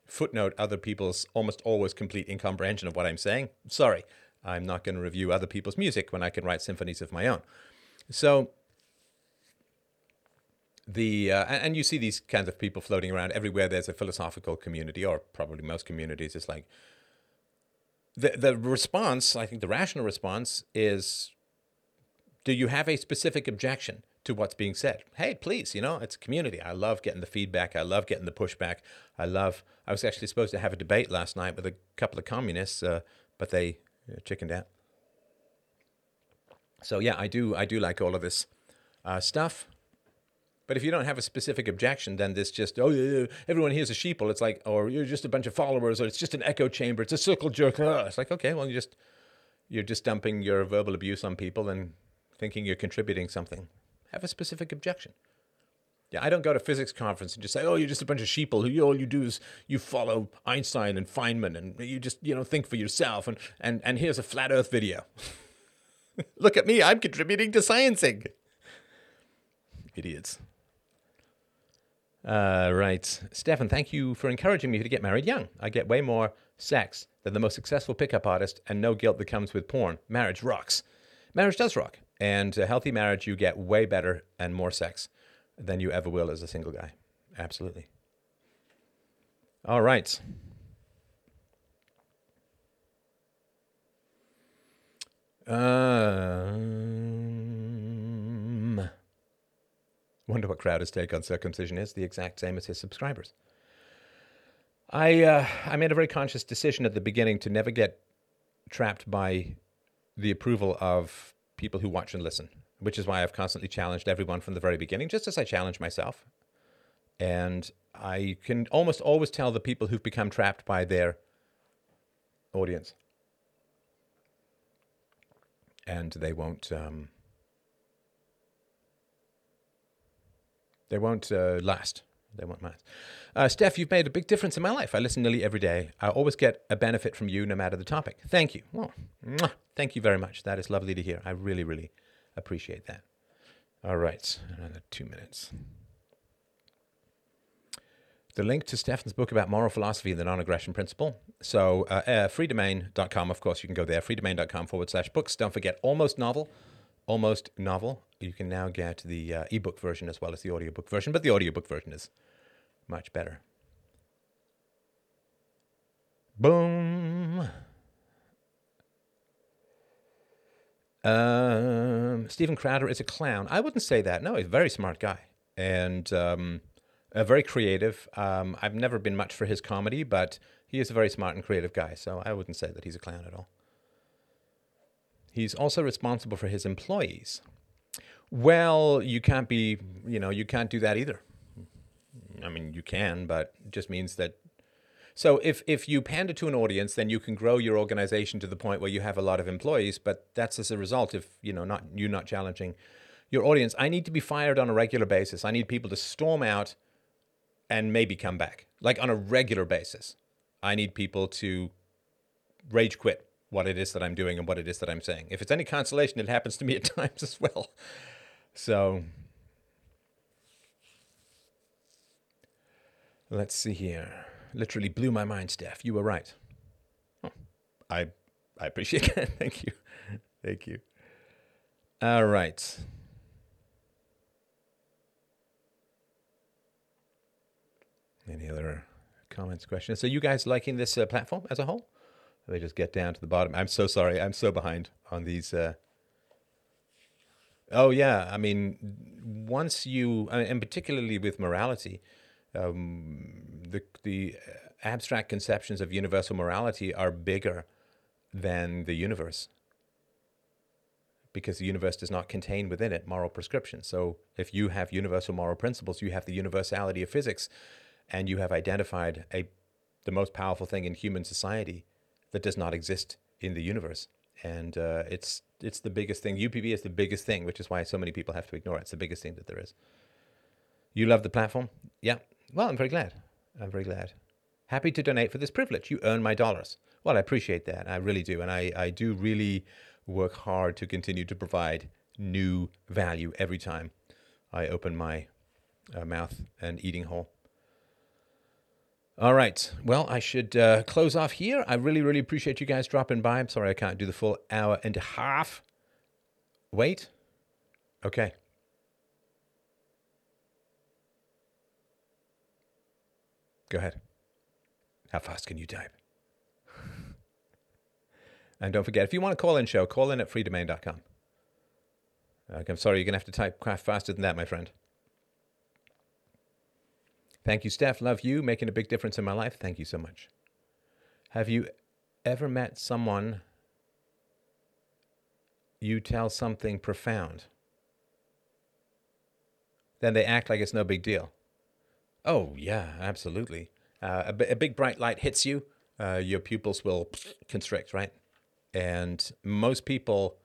Speaker 1: footnote other people's almost always complete incomprehension of what I'm saying. Sorry, I'm not going to review other people's music when I can write symphonies of my own. So the uh, and you see these kinds of people floating around everywhere. There's a philosophical community, or probably most communities. It's like the the response. I think the rational response is: Do you have a specific objection? to what's being said. Hey, please, you know, it's a community. I love getting the feedback. I love getting the pushback. I love. I was actually supposed to have a debate last night with a couple of communists, uh, but they uh, chickened out. So yeah, I do. I do like all of this uh, stuff. But if you don't have a specific objection, then this just oh everyone here's a sheeple. It's like or you're just a bunch of followers, or it's just an echo chamber. It's a circle jerk. It's like okay, well you just you're just dumping your verbal abuse on people and thinking you're contributing something have a specific objection. Yeah, I don't go to physics conference and just say, "Oh, you're just a bunch of sheeple who all you do is you follow Einstein and Feynman and you just you know think for yourself." And and and here's a flat Earth video. Look at me, I'm contributing to sciencing. Idiots. Uh, right, Stefan, thank you for encouraging me to get married young. I get way more sex than the most successful pickup artist, and no guilt that comes with porn. Marriage rocks. Marriage does rock. And a healthy marriage, you get way better and more sex than you ever will as a single guy. Absolutely. All right. Um, wonder what Crowder's take on circumcision is the exact same as his subscribers. I uh, I made a very conscious decision at the beginning to never get trapped by the approval of people who watch and listen, which is why I've constantly challenged everyone from the very beginning, just as I challenge myself. And I can almost always tell the people who've become trapped by their audience. And they won't. Um, they won't uh, last. They won't last. Uh, Steph, you've made a big difference in my life. I listen nearly every day. I always get a benefit from you, no matter the topic. Thank you. Well, mwah, thank you very much. That is lovely to hear. I really, really appreciate that. All right, another two minutes. The link to Stefan's book about moral philosophy and the non aggression principle. So, uh, uh, freedomain.com, of course, you can go there. Freedomain.com forward slash books. Don't forget, almost novel. Almost novel. You can now get the uh, ebook version as well as the audiobook version, but the audiobook version is much better. Boom. Um, Steven Crowder is a clown. I wouldn't say that. No, he's a very smart guy and um, very creative. Um, I've never been much for his comedy, but he is a very smart and creative guy. So I wouldn't say that he's a clown at all. He's also responsible for his employees. Well, you can't be, you know, you can't do that either. I mean, you can, but it just means that. So if if you pander to an audience, then you can grow your organization to the point where you have a lot of employees. But that's as a result of you know not you not challenging your audience. I need to be fired on a regular basis. I need people to storm out and maybe come back, like on a regular basis. I need people to rage quit what it is that I'm doing and what it is that I'm saying. If it's any consolation, it happens to me at times as well. So Let's see here. Literally blew my mind, Steph. You were right. Oh, I I appreciate that. Thank you. Thank you. All right. Any other comments, questions? So you guys liking this uh, platform as a whole? Me just get down to the bottom. I'm so sorry. I'm so behind on these. Uh... Oh yeah. I mean, once you, and particularly with morality, um, the the abstract conceptions of universal morality are bigger than the universe because the universe does not contain within it moral prescriptions. So if you have universal moral principles, you have the universality of physics, and you have identified a the most powerful thing in human society that does not exist in the universe. And uh, it's it's the biggest thing. UPB is the biggest thing, which is why so many people have to ignore it. It's the biggest thing that there is. You love the platform? Yeah, well, I'm very glad. I'm very glad. Happy to donate for this privilege. You earn my dollars. Well, I appreciate that. I really do. And I, I do really work hard to continue to provide new value every time I open my uh, mouth and eating hole. All right. Well, I should uh, close off here. I really, really appreciate you guys dropping by. I'm sorry I can't do the full hour and a half. Wait. Okay. Go ahead. How fast can you type? and don't forget, if you want to call in show, call in at freedomain.com. Okay, I'm sorry, you're going to have to type faster than that, my friend. Thank you, Steph. Love you, making a big difference in my life. Thank you so much. Have you ever met someone you tell something profound? Then they act like it's no big deal. Oh, yeah, absolutely. Uh, a, a, big bright light hits you, uh, your pupils will constrict, right? And most people,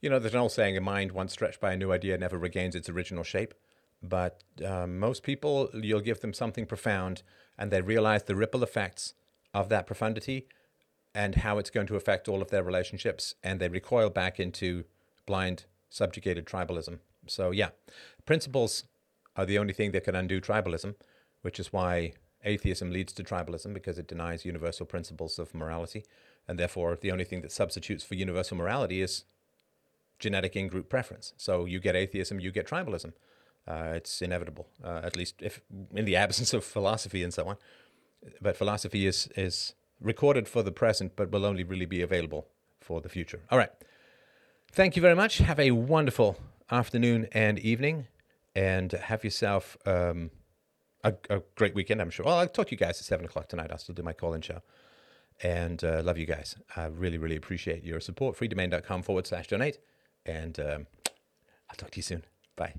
Speaker 1: you know, there's an old saying, a mind once stretched by a new idea never regains its original shape. But um, most people, you'll give them something profound and they realize the ripple effects of that profundity and how it's going to affect all of their relationships. And they recoil back into blind, subjugated tribalism. So, yeah, principles are the only thing that can undo tribalism which is why atheism leads to tribalism because it denies universal principles of morality. And therefore, the only thing that substitutes for universal morality is genetic in group preference. So you get atheism, you get tribalism. Uh, it's inevitable, uh, at least if in the absence of philosophy and so on. But philosophy is, is recorded for the present, but will only really be available for the future. All right. Thank you very much. Have a wonderful afternoon and evening. and have yourself um, a, a great weekend. I'm sure. Well, I'll talk to you guys at seven o'clock tonight. I'll still do my call-in show, and uh, love you guys. I really, really appreciate your support. Freedomain.com forward slash donate, and um, I'll talk to you soon. Bye.